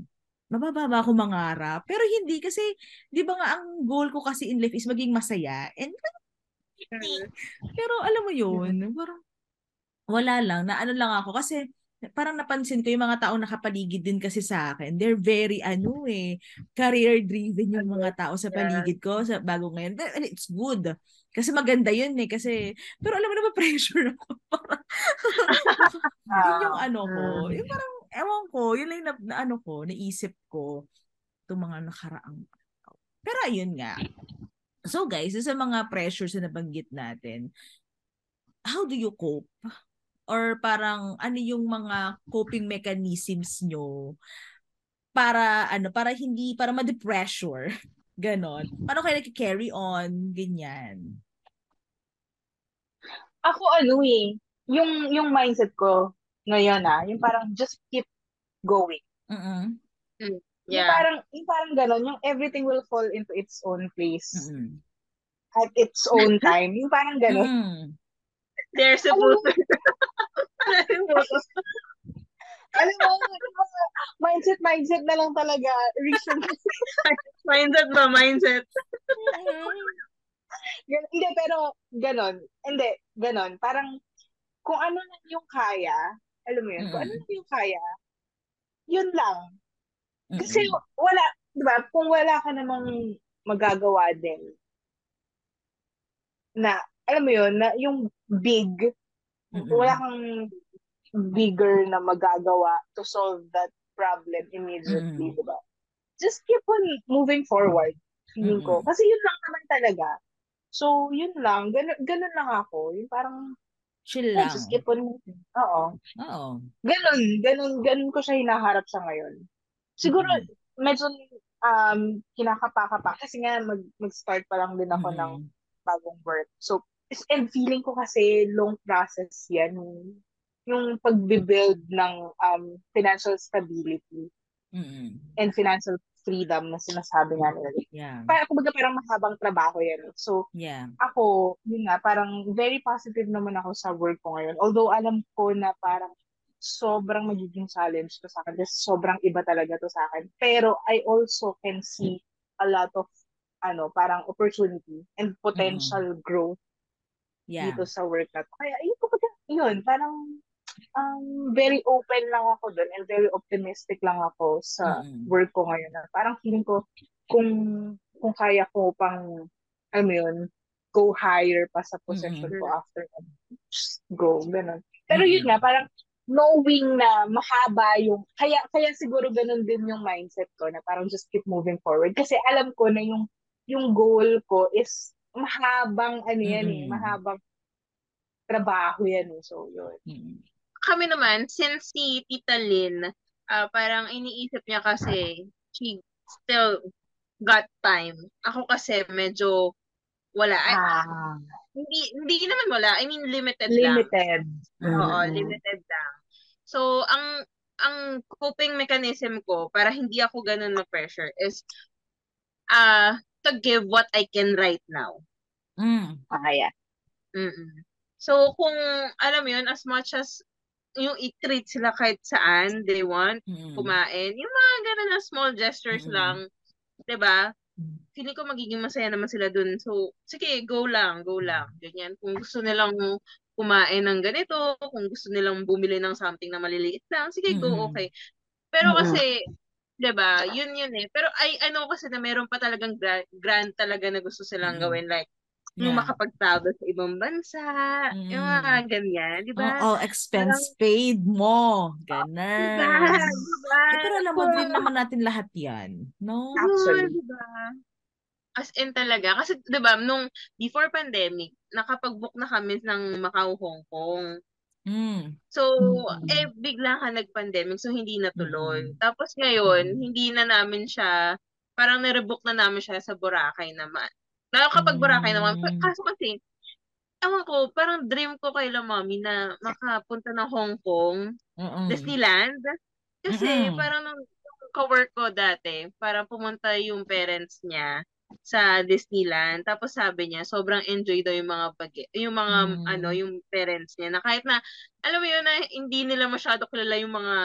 [SPEAKER 2] mababa ba ako mangarap? Pero hindi kasi, di ba nga ang goal ko kasi in life is maging masaya. And. [LAUGHS] Pero alam mo yun, parang, wala lang, na ano lang ako. Kasi, parang napansin ko yung mga tao nakapaligid din kasi sa akin. They're very, ano eh, career-driven yung mga tao sa paligid ko sa bago ngayon. But, and it's good. Kasi maganda yun eh. Kasi, pero alam mo naman, [LAUGHS] pressure ako. [LAUGHS] yun yung ano ko. Yung parang, ewan ko, yun lang na, na ano ko, naisip ko itong mga nakaraang pero ayun nga. So guys, sa mga pressures na nabanggit natin, how do you cope? Or parang ano yung mga coping mechanisms nyo para ano para hindi para ma-depressure? [LAUGHS] Ganon. Paano kayo nag-carry on? Ganyan.
[SPEAKER 1] Ako ano eh yung yung mindset ko ngayon ah yung parang just keep going.
[SPEAKER 2] Mm
[SPEAKER 1] yung
[SPEAKER 3] Yeah.
[SPEAKER 1] parang yung parang ganon yung everything will fall into its own place.
[SPEAKER 2] Mm
[SPEAKER 1] at its own [LAUGHS] time yung parang ganon.
[SPEAKER 2] Mm
[SPEAKER 3] There's a
[SPEAKER 1] Alam [LAUGHS] alam mo mindset mindset na lang talaga reason [LAUGHS]
[SPEAKER 3] mindset ba? Mindset.
[SPEAKER 1] Gan- hindi, pero ganon. Hindi, ganon. Parang, kung ano lang yung kaya, alam mo yun, kung ano
[SPEAKER 2] Mm.
[SPEAKER 1] lang yung kaya, yun lang. Kasi
[SPEAKER 2] Mm-mm.
[SPEAKER 1] wala, di ba, kung wala ka namang magagawa din, na, alam mo yun, na yung big,
[SPEAKER 2] Mm-mm.
[SPEAKER 1] wala kang bigger na magagawa to solve that problem immediately,
[SPEAKER 2] Mm.
[SPEAKER 1] di ba? Just keep on moving forward, feeling ko.
[SPEAKER 2] Mm-mm.
[SPEAKER 1] Kasi yun lang naman talaga. So, yun lang. Ganun, ganun lang ako. Yung parang,
[SPEAKER 2] chill lang
[SPEAKER 1] just keep on moving. Oo.
[SPEAKER 2] oo
[SPEAKER 1] Ganun, ganun, ganun ko siya hinaharap sa ngayon. Siguro,
[SPEAKER 2] Mm-mm.
[SPEAKER 1] medyo um, kinakapa-kapa. Kasi nga, mag, mag-start pa lang din ako ng
[SPEAKER 2] Mm-mm.
[SPEAKER 1] bagong work. So, and feeling ko kasi long process yan. Yung pag-build ng um, financial stability
[SPEAKER 2] Mm-mm.
[SPEAKER 1] and financial freedom na sinasabi nga nila.
[SPEAKER 2] yeah
[SPEAKER 1] Parang, kumbaga, parang mahabang trabaho yan. So,
[SPEAKER 2] yeah
[SPEAKER 1] ako, yun nga, parang very positive naman ako sa work ko ngayon. Although alam ko na parang sobrang magiging challenge to sa akin. Kasi sobrang iba talaga to sa akin. Pero I also can see a lot of ano, parang opportunity and potential growth
[SPEAKER 2] yeah
[SPEAKER 1] dito sa work na to. Kaya yun, kumbaga, yun, parang um, very open lang ako doon and very optimistic lang ako sa
[SPEAKER 2] Mm-mm.
[SPEAKER 1] work ko ngayon. Parang feeling ko kung kung kaya ko pang alam mo yun, go higher pa sa position
[SPEAKER 2] Mm-mm.
[SPEAKER 1] ko after go, ganun. Pero yun
[SPEAKER 2] Mm-mm.
[SPEAKER 1] nga, parang knowing na mahaba yung, kaya, kaya siguro ganun din yung mindset ko na parang just keep moving forward. Kasi alam ko na yung, yung goal ko is mahabang, ano yan eh,
[SPEAKER 2] Mm-mm.
[SPEAKER 1] mahabang trabaho yan eh. So, yun.
[SPEAKER 2] Mm-mm.
[SPEAKER 3] Kami naman, since si Tita Lynn, ah, parang iniisip niya kasi she still got time. Ako kasi medyo wala.
[SPEAKER 1] Ah,
[SPEAKER 3] hindi, hindi naman wala. I mean, limited lang.
[SPEAKER 1] limited.
[SPEAKER 3] Oo, limited lang. So, ang ang coping mechanism ko para hindi ako ganun na pressure is uh, to give what I can right now.
[SPEAKER 2] Mm.
[SPEAKER 1] Yeah.
[SPEAKER 3] Mm-mm. So, kung alam mo yun, as much as yung i-treat sila kahit saan they want,
[SPEAKER 2] Mm.
[SPEAKER 3] kumain, yung mga ganun na small gestures
[SPEAKER 2] Mm-mm.
[SPEAKER 3] lang, 'di ba?
[SPEAKER 2] Mm.
[SPEAKER 3] Feeling ko magiging masaya naman sila dun. So, sige, go lang, go lang. Ganyan. Kung gusto nilang kumain ng ganito, kung gusto nilang bumili ng something na maliliit lang, sige, go,
[SPEAKER 2] Mm-mm.
[SPEAKER 3] okay. Pero kasi, 'di ba? Yun yun eh. Pero ay ano kasi na meron pa talagang gra- grand talaga na gusto silang
[SPEAKER 2] Mm-mm.
[SPEAKER 3] gawin like yung
[SPEAKER 2] Yeah.
[SPEAKER 3] makapag-travel sa ibang bansa, yung mga ganyan, di ba?
[SPEAKER 2] Oo, expense paid mo. [LAUGHS] Ganun. [LAUGHS]
[SPEAKER 3] Diba? Diba?
[SPEAKER 2] Eh, pero alam mo, dream naman natin lahat yan. No?
[SPEAKER 1] Actually.
[SPEAKER 3] Yun, diba? As in talaga. Kasi, di ba, nung before pandemic, nakapag-book na kami ng Macau, Hong Kong.
[SPEAKER 2] Mm.
[SPEAKER 3] So,
[SPEAKER 1] Mm.
[SPEAKER 3] eh, bigla ka nag-pandemic, so hindi natuloy.
[SPEAKER 2] Mm.
[SPEAKER 3] Tapos ngayon,
[SPEAKER 2] Mm.
[SPEAKER 3] hindi na namin siya, parang nare-book na namin siya sa Boracay naman. Nakakapag Boracay naman.
[SPEAKER 2] Mm.
[SPEAKER 3] Kaso kasi, ewan ko, parang dream ko kay La Mami na makapunta ng Hong Kong,
[SPEAKER 2] Mm-mm.
[SPEAKER 3] Disneyland. Kasi
[SPEAKER 2] Mm-mm.
[SPEAKER 3] parang nung nung ka-work ko dati, parang pumunta yung parents niya sa Disneyland. Tapos sabi niya, sobrang enjoy daw yung mga bagi, yung mga
[SPEAKER 2] Mm.
[SPEAKER 3] ano, yung parents niya. Na kahit na, alam mo yun na hindi nila masyado kilala yung mga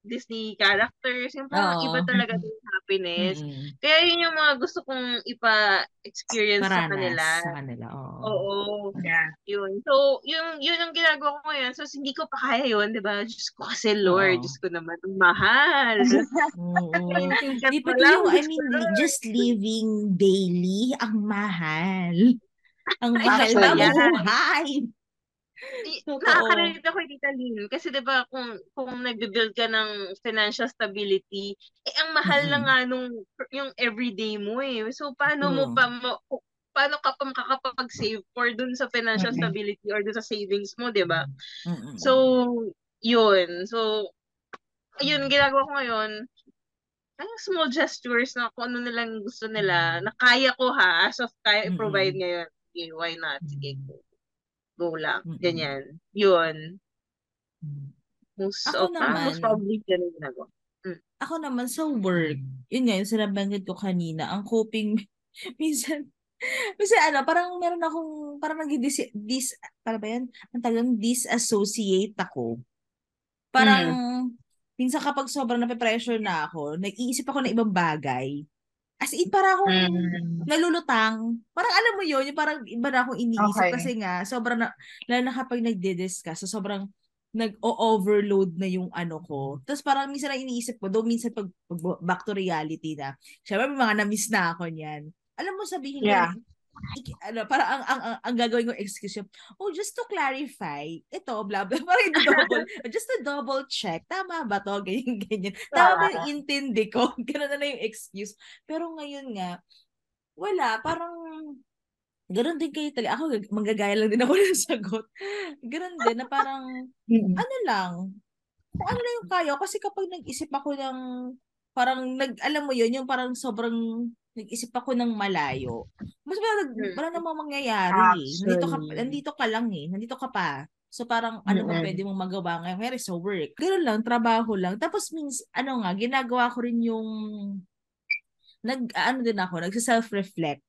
[SPEAKER 3] Disney characters, yung parang
[SPEAKER 2] Oo.
[SPEAKER 3] iba talaga din happiness.
[SPEAKER 2] Mm-mm.
[SPEAKER 3] Kaya yun yung mga gusto kong ipa-experience sa
[SPEAKER 2] Paranas
[SPEAKER 3] kanila.
[SPEAKER 2] sa kanila. Oo.
[SPEAKER 3] Oo.
[SPEAKER 1] Yeah.
[SPEAKER 3] Yun. So, yun, yun ang ginagawa ko ngayon. So, hindi ko pa kaya yun, di ba? Diyos ko kasi, Lord.
[SPEAKER 2] Oo.
[SPEAKER 3] Diyos ko naman, ang mahal. [LAUGHS]
[SPEAKER 2] Oo.
[SPEAKER 3] Yung sikat
[SPEAKER 2] Di
[SPEAKER 3] mo
[SPEAKER 2] pati
[SPEAKER 3] lang,
[SPEAKER 2] yung, I mean, just living daily, ang mahal. Ang mahal
[SPEAKER 1] totoo
[SPEAKER 2] na
[SPEAKER 1] yan.
[SPEAKER 2] buhay. [LAUGHS] Totoo.
[SPEAKER 3] Nakaka-relate ako Tita Lynn. Kasi 'di ba kung kung nagbe-build ka ng financial stability, eh ang mahal na
[SPEAKER 2] Mm-mm.
[SPEAKER 3] nga nung yung everyday mo eh. So paano mo
[SPEAKER 2] True.
[SPEAKER 3] pa mo, paano ka pa makakapag-save for dun sa financial
[SPEAKER 1] Mm-mm.
[SPEAKER 3] stability or dun sa savings mo, 'di ba?
[SPEAKER 2] Mm-mm.
[SPEAKER 3] So, yun. So, yun, ginagawa ko ngayon, ang small gestures na kung ano nilang gusto nila, na kaya ko ha, as of kaya i-provide
[SPEAKER 2] Mm-mm.
[SPEAKER 3] ngayon. Okay, why not? Sige, go. Go lang.
[SPEAKER 2] Mm-mm.
[SPEAKER 3] Ganyan. Yun. Most
[SPEAKER 2] Ako
[SPEAKER 3] of, ah,
[SPEAKER 2] naman.
[SPEAKER 3] most probably yan ang ginagawa.
[SPEAKER 2] Ako naman sa work, yun nga, yung sinabanggit ko kanina, ang coping, [LAUGHS] minsan, minsan ano, parang meron akong, parang nag-dis, dis, para ba yan? Ang tagang disassociate ako. Parang, minsan kapag sobrang nape-pressure na ako, nag-iisip ako ng ibang bagay. As in, parang akong
[SPEAKER 1] Mm.
[SPEAKER 2] nalulutang. Parang alam mo yun, yung parang iba na akong iniisip
[SPEAKER 1] Okay.
[SPEAKER 2] kasi nga, sobrang na, lalo na kapag nagdi-discuss, so sobrang nag-overload na yung ano ko. Tapos parang minsan ang iniisip ko, though minsan pag, pag back to reality na, syempre may mga na-miss na ako niyan. Alam mo sabihin ko,
[SPEAKER 1] Yeah.
[SPEAKER 2] ik- ano, parang ang, ang, ang, ang gagawin ko excuse oh, just to clarify, ito, blah, blah, [LAUGHS] parang double, just to double check, tama ba to, [LAUGHS] ganyan, ganyan. Tama ba yung intindi ko? [LAUGHS] Ganun na lang yung excuse. Pero ngayon nga, wala, parang, ganun din kayo talaga. Ako, gag- manggagaya lang din ako ng sagot. Ganun din, na parang, ano lang, kung ano lang yung kaya. Kasi kapag nag-isip ako ng, parang, nag, alam mo yun, yung parang sobrang, nag-isip ako ng malayo. Mas wala,
[SPEAKER 3] Hmm.
[SPEAKER 2] wala namang mangyayari. eh. Nandito ka,
[SPEAKER 1] Actually.
[SPEAKER 2] nandito ka lang eh. Nandito ka pa. So parang ano ba
[SPEAKER 1] Mm-mm.
[SPEAKER 2] pwede mong magawa ngayon? Kaya sa work. Ganun lang, trabaho lang. Tapos means, ano nga, ginagawa ko rin yung, nag, ano din ako, nagsa-self-reflect.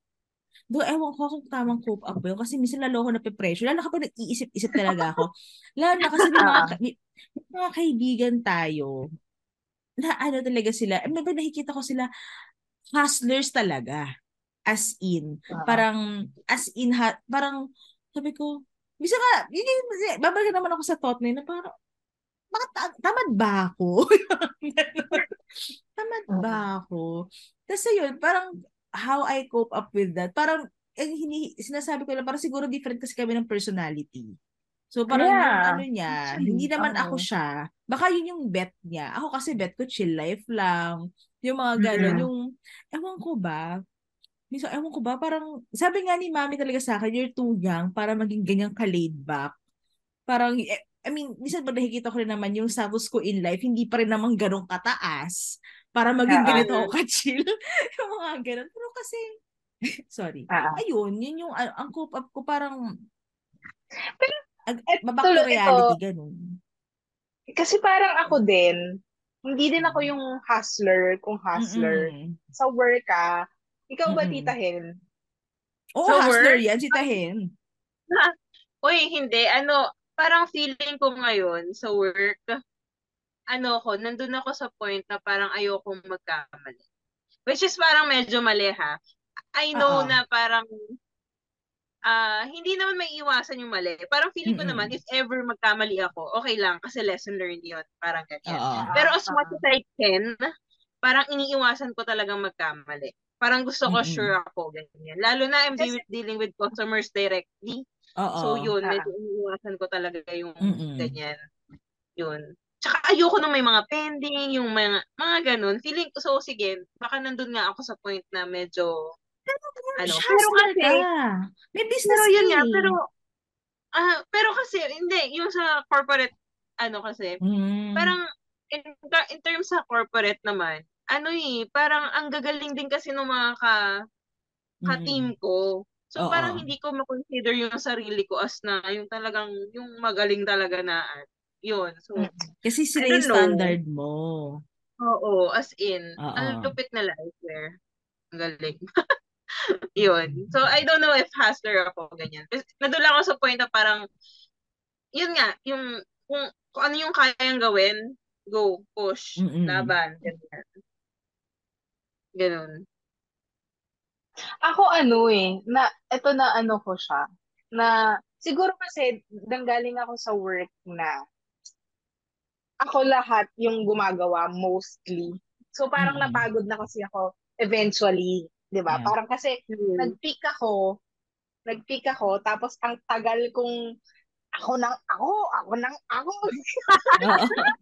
[SPEAKER 2] Do ewan ko kung tamang cope up yun. Kasi minsan lalo ako nape-pressure. Lalo kapag nag-iisip-isip talaga ako. Lalo na kasi may mga, [LAUGHS] may, may mga kaibigan tayo na ano talaga sila. I mean, nakikita ko sila hustlers talaga. As in.
[SPEAKER 1] Oo.
[SPEAKER 2] Parang, as in, ha, parang, sabi ko, bisa nga, yun yung, babalik naman ako sa thought na yun, na parang, baka ta- tamad ba ako? [LAUGHS] tamad ba ako? Tapos yun, parang, how I cope up with that, parang, eh, hini, sinasabi ko lang, parang siguro different kasi kami ng personality. So parang yung
[SPEAKER 1] Yeah,
[SPEAKER 2] ano niya, hindi naman ako
[SPEAKER 1] oo.
[SPEAKER 2] siya. Baka yun yung bet niya. Ako kasi bet ko chill life lang. Yung mga gano'n,
[SPEAKER 1] Mm.
[SPEAKER 2] yung, ewan ko ba, minsan, ewan ko ba, parang, sabi nga ni mami talaga sa akin, you're too young para maging ganyan ka-laid back. Parang, eh, I mean, minsan ba nakikita ko rin naman yung status ko in life, hindi pa rin naman ganun kataas para maging
[SPEAKER 1] Oo.
[SPEAKER 2] ganito ako ka-chill. [LAUGHS] yung mga ganun. Pero kasi, [LAUGHS] sorry.
[SPEAKER 1] Oo.
[SPEAKER 2] Ayun, yun yung, ang cope up ko parang,
[SPEAKER 1] Pero,
[SPEAKER 2] ag,
[SPEAKER 1] eto,
[SPEAKER 2] back to
[SPEAKER 1] ito,
[SPEAKER 2] reality, ganun.
[SPEAKER 1] Kasi parang ako din, hindi din ako yung hustler, kung hustler.
[SPEAKER 2] Mm-mm.
[SPEAKER 1] Sa work ka, ikaw ba,
[SPEAKER 2] Mm-mm.
[SPEAKER 1] Tita Hen?
[SPEAKER 2] Oo,
[SPEAKER 3] Sa
[SPEAKER 2] hustler
[SPEAKER 3] work?
[SPEAKER 2] yan, si Tahin. [LAUGHS]
[SPEAKER 3] Uy, hindi. Ano, parang feeling ko ngayon sa work, ano ko, nandun ako sa point na parang ayokong magkamali. Which is parang medyo mali ha. I know
[SPEAKER 2] Oo.
[SPEAKER 3] na parang ah hindi naman may iwasan yung mali. Parang feeling ko naman, if ever magkamali ako, okay lang, kasi lesson learned yun. Parang ganyan.
[SPEAKER 2] Oo.
[SPEAKER 3] Pero as much as I can, parang iniiwasan ko talagang magkamali. Parang gusto ko
[SPEAKER 2] Mm-mm.
[SPEAKER 3] sure ako, ganyan. Lalo na I'm
[SPEAKER 1] Kasi-
[SPEAKER 3] de- dealing with customers directly.
[SPEAKER 2] Oo.
[SPEAKER 3] So yun,
[SPEAKER 1] Ah.
[SPEAKER 3] medyo iniiwasan ko talaga yung
[SPEAKER 2] Mm-mm.
[SPEAKER 3] ganyan. Yun. Tsaka ayoko nung may mga pending, yung mga, mga ganun. Feeling ko, so sige, baka nandun nga ako sa point na medyo, ano, pero kasi,
[SPEAKER 2] ka. May business
[SPEAKER 3] pero yun nga,
[SPEAKER 2] eh.
[SPEAKER 3] pero, ah, pero kasi, hindi, yung sa corporate, ano kasi,
[SPEAKER 2] Mm.
[SPEAKER 3] parang, in, in terms sa corporate naman, ano eh, parang ang gagaling din kasi ng mga ka, ka-team ko. So,
[SPEAKER 2] Oo.
[SPEAKER 3] parang hindi ko ma-consider yung sarili ko as na yung talagang, yung magaling talaga na, yun. So,
[SPEAKER 2] Kasi sila yung standard mo.
[SPEAKER 3] oo, as in,
[SPEAKER 2] Oo.
[SPEAKER 3] ang lupit nila, I swear. Ang galing. [LAUGHS] [LAUGHS] yun. So, I don't know if hustler ako, ganyan. Kasi Nadula ako sa point na parang, yun nga, yung, kung, kung ano yung kayang gawin, go, push,
[SPEAKER 2] Mm-mm.
[SPEAKER 3] laban, ganyan. Ganun.
[SPEAKER 1] Ako ano eh, na, eto na ano ko siya, na siguro kasi nanggaling ako sa work na ako lahat yung gumagawa mostly. So parang
[SPEAKER 2] Mm.
[SPEAKER 1] napagod na kasi ako eventually, 'di ba?
[SPEAKER 2] Yeah.
[SPEAKER 1] Parang kasi nag-peak ako, nag-peak ako, tapos ang tagal kong ako nang ako, ako nang ako. [LAUGHS]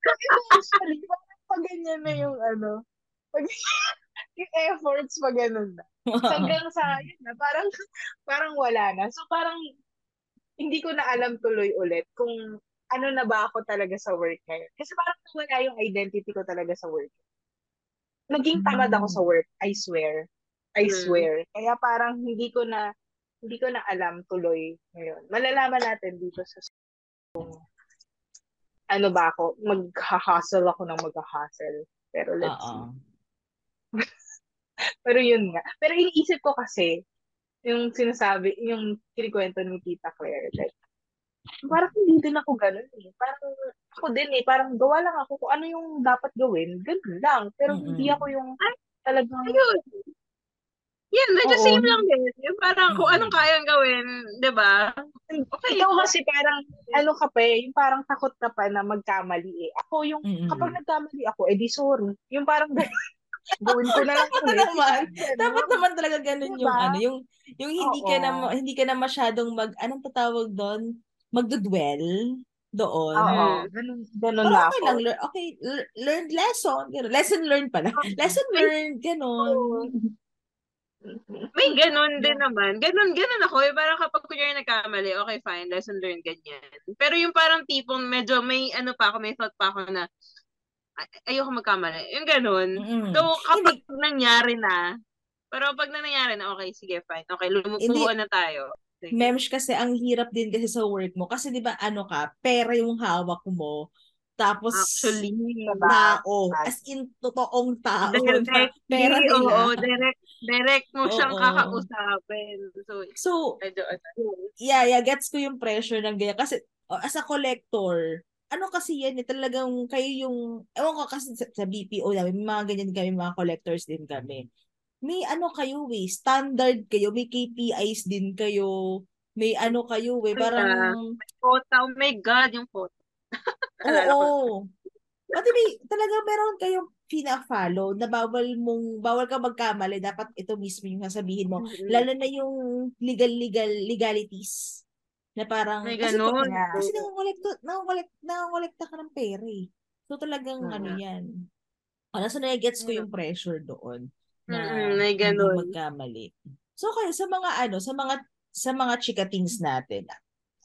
[SPEAKER 1] Kasi eventually, parang pag ganyan na yung ano, pag [LAUGHS] yung efforts pag ganun na. Hanggang sa, [LAUGHS] yun na, parang, parang wala na. So parang, hindi ko na alam tuloy ulit kung ano na ba ako talaga sa work ngayon. Kasi parang wala yung identity ko talaga sa work. Naging tamad ako sa work, I swear. I
[SPEAKER 3] Mm.
[SPEAKER 1] swear. Kaya parang hindi ko na, hindi ko na alam tuloy ngayon. Malalaman natin dito sa kung ano ba ako, mag-hustle ako ng mag-hustle. Pero let's see.
[SPEAKER 2] Oo. [LAUGHS]
[SPEAKER 1] Pero yun nga. Pero iniisip ko kasi, yung sinasabi, yung kinikwento ni Tita Claire, like, parang hindi din ako ganun eh. Parang ako din eh, parang gawa lang ako kung ano yung dapat gawin, ganun lang. Pero hindi
[SPEAKER 2] Mm-mm.
[SPEAKER 1] ako yung talagang,
[SPEAKER 3] Ayun. Yan, medyo
[SPEAKER 1] Oo.
[SPEAKER 3] same lang din. Yung parang kung anong kayang gawin, di ba? Okay.
[SPEAKER 1] ikaw kasi parang, ano ka pa eh, yung parang takot ka pa na magkamali eh. Ako yung,
[SPEAKER 2] Mm-mm.
[SPEAKER 1] kapag nagkamali ako, edi sorry. Yung parang, [LAUGHS] gawin ko na lang
[SPEAKER 2] Dapat
[SPEAKER 1] ulit.
[SPEAKER 2] naman. Dapat naman talaga ganun yung
[SPEAKER 1] Diba?
[SPEAKER 2] ano, yung yung hindi ka na
[SPEAKER 1] Oo.
[SPEAKER 2] hindi ka na masyadong mag anong tatawag doon? Magdudwell doon.
[SPEAKER 1] Oo,
[SPEAKER 3] Mm.
[SPEAKER 1] ganun, ganun
[SPEAKER 2] Pero
[SPEAKER 1] na
[SPEAKER 2] okay
[SPEAKER 1] ako.
[SPEAKER 2] lang, lear- okay, lear- learned lesson, ganun. Lesson learned pala. [LAUGHS] Lesson learned, ganun.
[SPEAKER 3] May ganun din naman. Ganun, ganun ako. Eh, parang kapag kunyari nagkamali, okay, fine, lesson learned, ganyan. Pero yung parang tipong medyo may ano pa ako, may thought pa ako na ay- ayoko magkamali. Yung ganun.
[SPEAKER 2] Mm-mm.
[SPEAKER 3] So, kapag nangyari na, pero pag na nangyari na, okay, sige, fine. Okay,
[SPEAKER 2] Hindi.
[SPEAKER 3] lumupuan na tayo. Sige.
[SPEAKER 2] Mems kasi ang hirap din kasi sa work mo kasi 'di ba ano ka, pera yung hawak mo. Tapos
[SPEAKER 3] Actually,
[SPEAKER 2] tao, as in totoong tao
[SPEAKER 3] directly,
[SPEAKER 2] pera nila.
[SPEAKER 3] oo, direct, direct mo siyang
[SPEAKER 2] Oo.
[SPEAKER 3] kakausapin. So,
[SPEAKER 2] So,
[SPEAKER 3] medyo, ano,
[SPEAKER 2] yeah, yeah, gets ko yung pressure ng ganyan. Kasi, oh, as a collector, ano kasi yan eh, talagang kayo yung, ewan ko kasi sa, sa BPO namin, mga ganyan kami, mga collectors din kami. May ano kayo eh, standard kayo, may KPIs din kayo, may ano kayo eh, parang,
[SPEAKER 3] quota, oh my God, yung quota. [LAUGHS]
[SPEAKER 2] oo. Pati may, talaga meron kayong pina-follow na bawal mong, bawal ka magkamali, dapat ito mismo yung sasabihin mo.
[SPEAKER 3] Mm-mm.
[SPEAKER 2] Lalo na yung legal, legal, legalities. Na parang,
[SPEAKER 3] May
[SPEAKER 2] kasi,
[SPEAKER 3] ganun.
[SPEAKER 1] Yeah.
[SPEAKER 2] kasi nangongolekta, nangongolekta, nangongolekta ka ng pera eh. So talagang
[SPEAKER 1] Mm.
[SPEAKER 2] ano yan. Ano, so na-gets ko
[SPEAKER 3] Mm.
[SPEAKER 2] yung pressure doon. Na
[SPEAKER 3] may
[SPEAKER 2] hindi
[SPEAKER 3] ganun.
[SPEAKER 2] magkamali. So kaya sa mga ano, sa mga sa mga chikatings natin,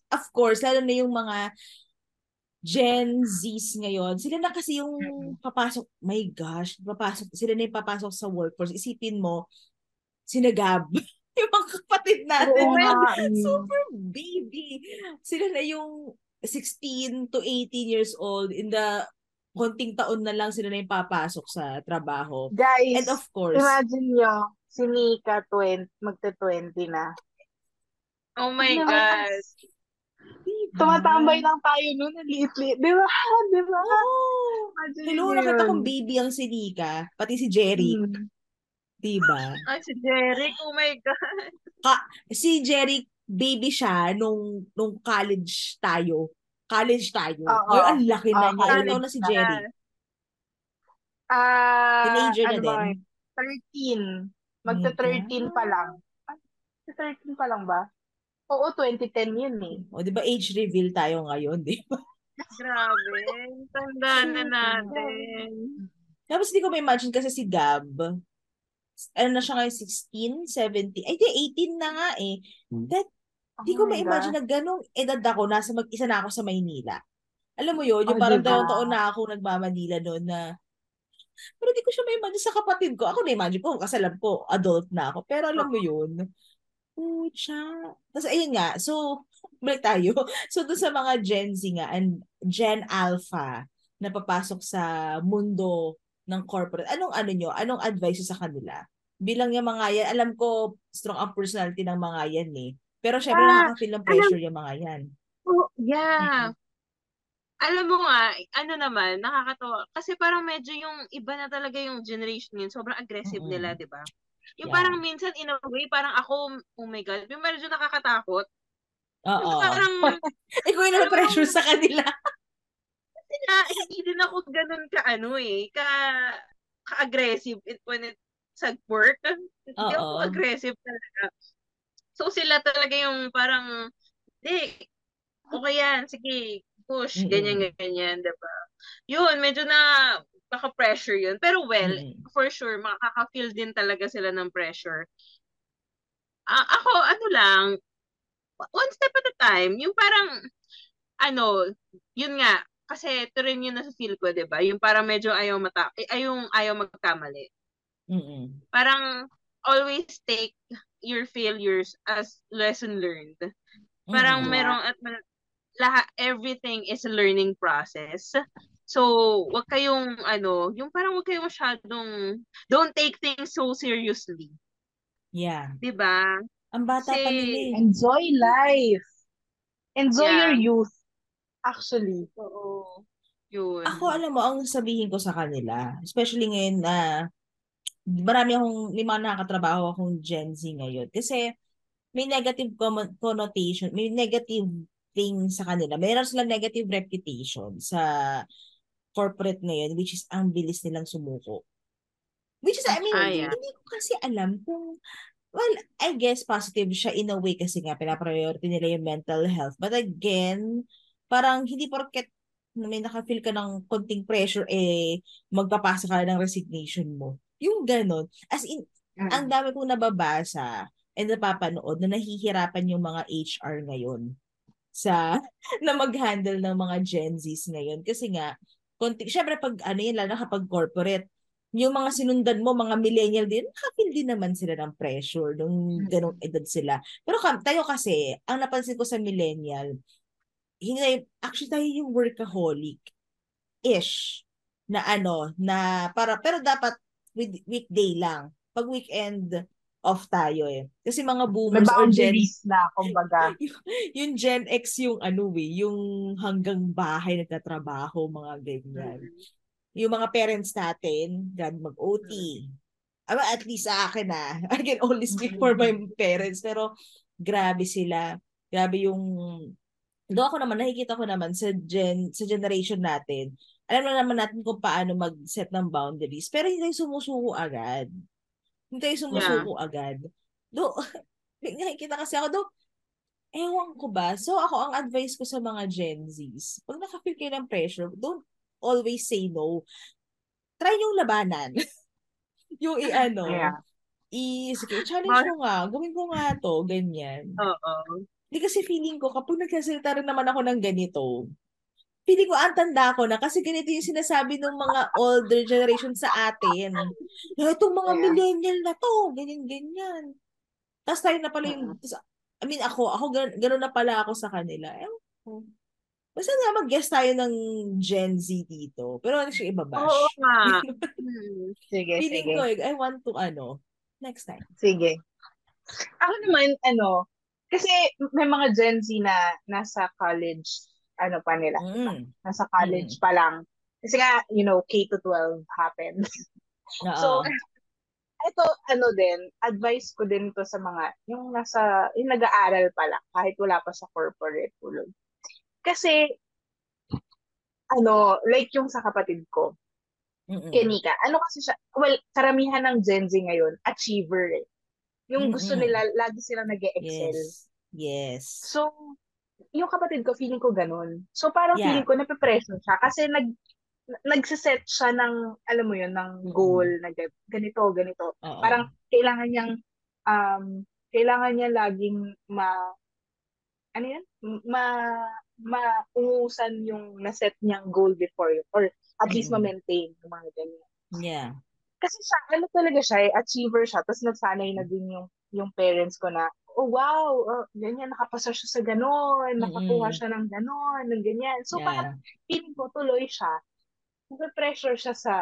[SPEAKER 2] of course, lalo na yung mga Gen Zs ngayon, sila na kasi yung papasok, my gosh, papasok, sila na yung papasok sa workforce. Isipin mo, sinagab, [LAUGHS] yung mga kapatid natin
[SPEAKER 1] Oo
[SPEAKER 2] na
[SPEAKER 1] mm.
[SPEAKER 2] super baby. Sila na yung 16 to 18 years old in the konting taon na lang sila na yung papasok sa trabaho.
[SPEAKER 1] Guys,
[SPEAKER 2] And of course,
[SPEAKER 1] imagine nyo, si Nika 20, magte-20 na.
[SPEAKER 3] Oh my? God.
[SPEAKER 2] diba?
[SPEAKER 1] Tumatambay lang tayo noon, liit-liit. Di ba? [LAUGHS] Di ba?
[SPEAKER 2] Oo.
[SPEAKER 1] Imagine
[SPEAKER 2] Hello,
[SPEAKER 1] nyo
[SPEAKER 2] nakita
[SPEAKER 1] yun.
[SPEAKER 2] kong baby ang si Nika, pati si Jerry,
[SPEAKER 1] Hmm.
[SPEAKER 2] diba?
[SPEAKER 3] Ay, si Jeric, oh my God.
[SPEAKER 2] Si Jerry, baby siya nung nung college tayo. College tayo.
[SPEAKER 1] Oo.
[SPEAKER 2] Ngayon, ang laki na niya. Ilan taon na si. Jerry?
[SPEAKER 1] Ah,
[SPEAKER 2] Teenager na
[SPEAKER 1] ano ba?
[SPEAKER 2] din.
[SPEAKER 1] 13. Magta-13 pa lang. Ah, 13 pa lang ba? Oo, 2010 yun eh.
[SPEAKER 2] O, di ba age reveal tayo ngayon, di ba? [LAUGHS]
[SPEAKER 3] Grabe. Tanda na natin.
[SPEAKER 2] Tapos hindi ko ma-imagine kasi si Gab, ano na siya ngayon, 16, 17, ay di, 18 na nga eh. That, di ko
[SPEAKER 1] Oh my
[SPEAKER 2] ma-imagine na ganong edad ako, nasa mag-isa na ako sa Maynila. Alam mo yun, yung
[SPEAKER 1] Oh,
[SPEAKER 2] parang
[SPEAKER 1] diba?
[SPEAKER 2] dalawang taon na ako nagmamanila noon na pero di ko siya ma-imagine sa kapatid ko. Ako na-imagine ko, kasi alam ko, adult na ako. Pero alam mo yun, pucha. Tapos ayun nga, so, balik tayo. [LAUGHS] So, doon sa mga Gen Z nga, and Gen Alpha, na papasok sa mundo ng corporate, anong ano nyo, anong advice sa kanila? Bilang yung mga yan, alam ko, strong ang personality ng mga yan eh. Pero syempre,
[SPEAKER 3] Ah,
[SPEAKER 2] nakaka-feel ng pressure yung mga yan.
[SPEAKER 3] Oh, yeah. alam mo nga, ano naman, nakakatawa. Kasi parang medyo yung iba na talaga yung generation yun. Sobrang aggressive
[SPEAKER 2] Mm-mm.
[SPEAKER 3] nila, di ba? Yung
[SPEAKER 2] Yeah.
[SPEAKER 3] parang minsan, in a way, parang ako, oh my God, yung medyo nakakatakot.
[SPEAKER 2] Oo.
[SPEAKER 3] Parang, [LAUGHS]
[SPEAKER 2] Ikaw yung na-pressure sa kanila.
[SPEAKER 3] kasi nga, hindi din ako ganun ka, ano eh, ka, ka-aggressive it- when it sa work. [LAUGHS] Hindi ako aggressive talaga. So, sila talaga yung parang, hindi, okay yan, sige, push,
[SPEAKER 2] Mm-mm.
[SPEAKER 3] ganyan, ganyan, diba? Yun, medyo na, baka-pressure yun. Pero well,
[SPEAKER 2] Mm-mm.
[SPEAKER 3] for sure, makaka-feel din talaga sila ng pressure. Ah, ako, ano lang, one step at a time, yung parang, ano, yun nga, kasi ito rin yung nasa-feel ko, di ba? Yung parang medyo ayaw mata, eh, ayaw, ayaw magkamali.
[SPEAKER 2] Mm-mm.
[SPEAKER 3] Parang, always take your failures as lesson learned. Parang
[SPEAKER 2] Mm-mm.
[SPEAKER 3] merong, at lahat, everything is a learning process. So, wag kayong, ano, yung parang wag kayong masyadong, don't take things so seriously.
[SPEAKER 2] Yeah.
[SPEAKER 3] Di ba?
[SPEAKER 2] Ang bata pa
[SPEAKER 3] Kasi-
[SPEAKER 2] nila eh.
[SPEAKER 1] Enjoy life. Enjoy
[SPEAKER 3] Yeah.
[SPEAKER 1] your youth. Actually.
[SPEAKER 3] Oo. Yun.
[SPEAKER 2] Ako, alam mo, ang sabihin ko sa kanila, especially ngayon na marami akong, may mga nakakatrabaho akong Gen Z ngayon. Kasi may negative connotation, may negative thing sa kanila. Meron silang negative reputation sa corporate ngayon, which is ang bilis nilang sumuko. Which is, I mean,
[SPEAKER 3] Ah, yeah.
[SPEAKER 2] hindi ko kasi alam kung, well, I guess positive siya in a way kasi nga pinapriority nila yung mental health. But again, parang hindi porket na may nakafeel ka ng konting pressure, eh, magpapasa ka ng resignation mo. Yung ganon. As in,
[SPEAKER 1] Mm.
[SPEAKER 2] ang dami kong nababasa and napapanood na nahihirapan yung mga HR ngayon sa [LAUGHS] na mag-handle ng mga Gen Zs ngayon. Kasi nga, konti, syempre pag ano yun, lalo kapag corporate, yung mga sinundan mo, mga millennial din, nakapil din naman sila ng pressure nung ganong edad sila. Pero kam- tayo kasi, ang napansin ko sa millennial, hindi, actually tayo yung workaholic-ish na ano, na para, pero dapat with, weekday lang. Pag weekend, off tayo eh. Kasi mga boomers or Gen
[SPEAKER 1] na, kumbaga. [LAUGHS]
[SPEAKER 2] yung Gen X yung ano eh, yung hanggang bahay nagtatrabaho, mga ganyan. Yung mga parents natin, God mag-OT. Aba, at least sa akin ah. [LAUGHS] I can only speak for my parents. Pero grabe sila. Grabe yung... Do ako naman, nakikita ko naman sa gen sa generation natin, alam na naman natin kung paano mag-set ng boundaries. Pero hindi tayo sumusuko agad. Hindi tayo sumusuko agad. Do, [LAUGHS] nakikita kasi ako, do, ewan ko ba? So ako, ang advice ko sa mga Gen Zs, pag nakafeel kayo ng pressure, don't always say no. Try [LAUGHS] yung labanan. yung i-ano,
[SPEAKER 1] Yeah.
[SPEAKER 2] i, sige, challenge mo nga, gawin ko nga to, ganyan.
[SPEAKER 3] Oo.
[SPEAKER 2] Hindi kasi feeling ko, kapag nagsasalita rin naman ako ng ganito, feeling ko, ang tanda ko na kasi ganito yung sinasabi ng mga older generation sa atin. Na itong mga
[SPEAKER 1] Yeah.
[SPEAKER 2] millennial na to, ganyan-ganyan. Tapos tayo na pala yung, tas, I mean, ako, ako gan- gano'n na pala ako sa kanila. Ko. Basta nga mag-guest tayo ng Gen Z dito. Pero ano siya ibabash?
[SPEAKER 3] Oo nga. [LAUGHS] Hmm.
[SPEAKER 1] Sige,
[SPEAKER 2] Feeling
[SPEAKER 1] sige.
[SPEAKER 2] ko, eh, I want to, ano, next time.
[SPEAKER 1] Sige. Ako naman, ano, kasi may mga Gen Z na nasa college, ano pa nila,
[SPEAKER 2] Mm.
[SPEAKER 1] nasa college pa lang. Kasi nga, you know, K to 12 happened. [LAUGHS]
[SPEAKER 2] Oo.
[SPEAKER 1] So, ito, ano din, advice ko din to sa mga, yung nasa, yung nag-aaral pa lang, kahit wala pa sa corporate tulog. Kasi, ano, like yung sa kapatid ko,
[SPEAKER 2] Mm-mm.
[SPEAKER 1] kay Nika, ano kasi siya, well, karamihan ng Gen Z ngayon, achiever eh. Yung gusto
[SPEAKER 2] Mm-mm.
[SPEAKER 1] nila, lagi sila nag excel
[SPEAKER 2] Yes. Yes.
[SPEAKER 1] So, yung kapatid ko, feeling ko ganun. So, parang
[SPEAKER 2] Yeah.
[SPEAKER 1] feeling ko nape-pressure siya kasi nag nagsiset siya ng, alam mo yun, ng goal na ga- ganito, ganito.
[SPEAKER 2] Oo.
[SPEAKER 1] Parang kailangan niyang, um, kailangan niya laging ma, ano yan? Ma, maungusan yung naset niyang goal before yun. Or at least
[SPEAKER 2] Mm-mm.
[SPEAKER 1] ma-maintain yung mga ganyan.
[SPEAKER 2] Yeah.
[SPEAKER 1] Kasi siya, ano talaga siya, eh, achiever siya. Tapos nagsanay na din yung, yung parents ko na, oh wow, oh, ganyan, nakapasa siya sa ganon, nakakuha siya ng ganon, ng ganyan. So, parang
[SPEAKER 2] Yeah.
[SPEAKER 1] feeling ko tuloy siya, pressure siya sa,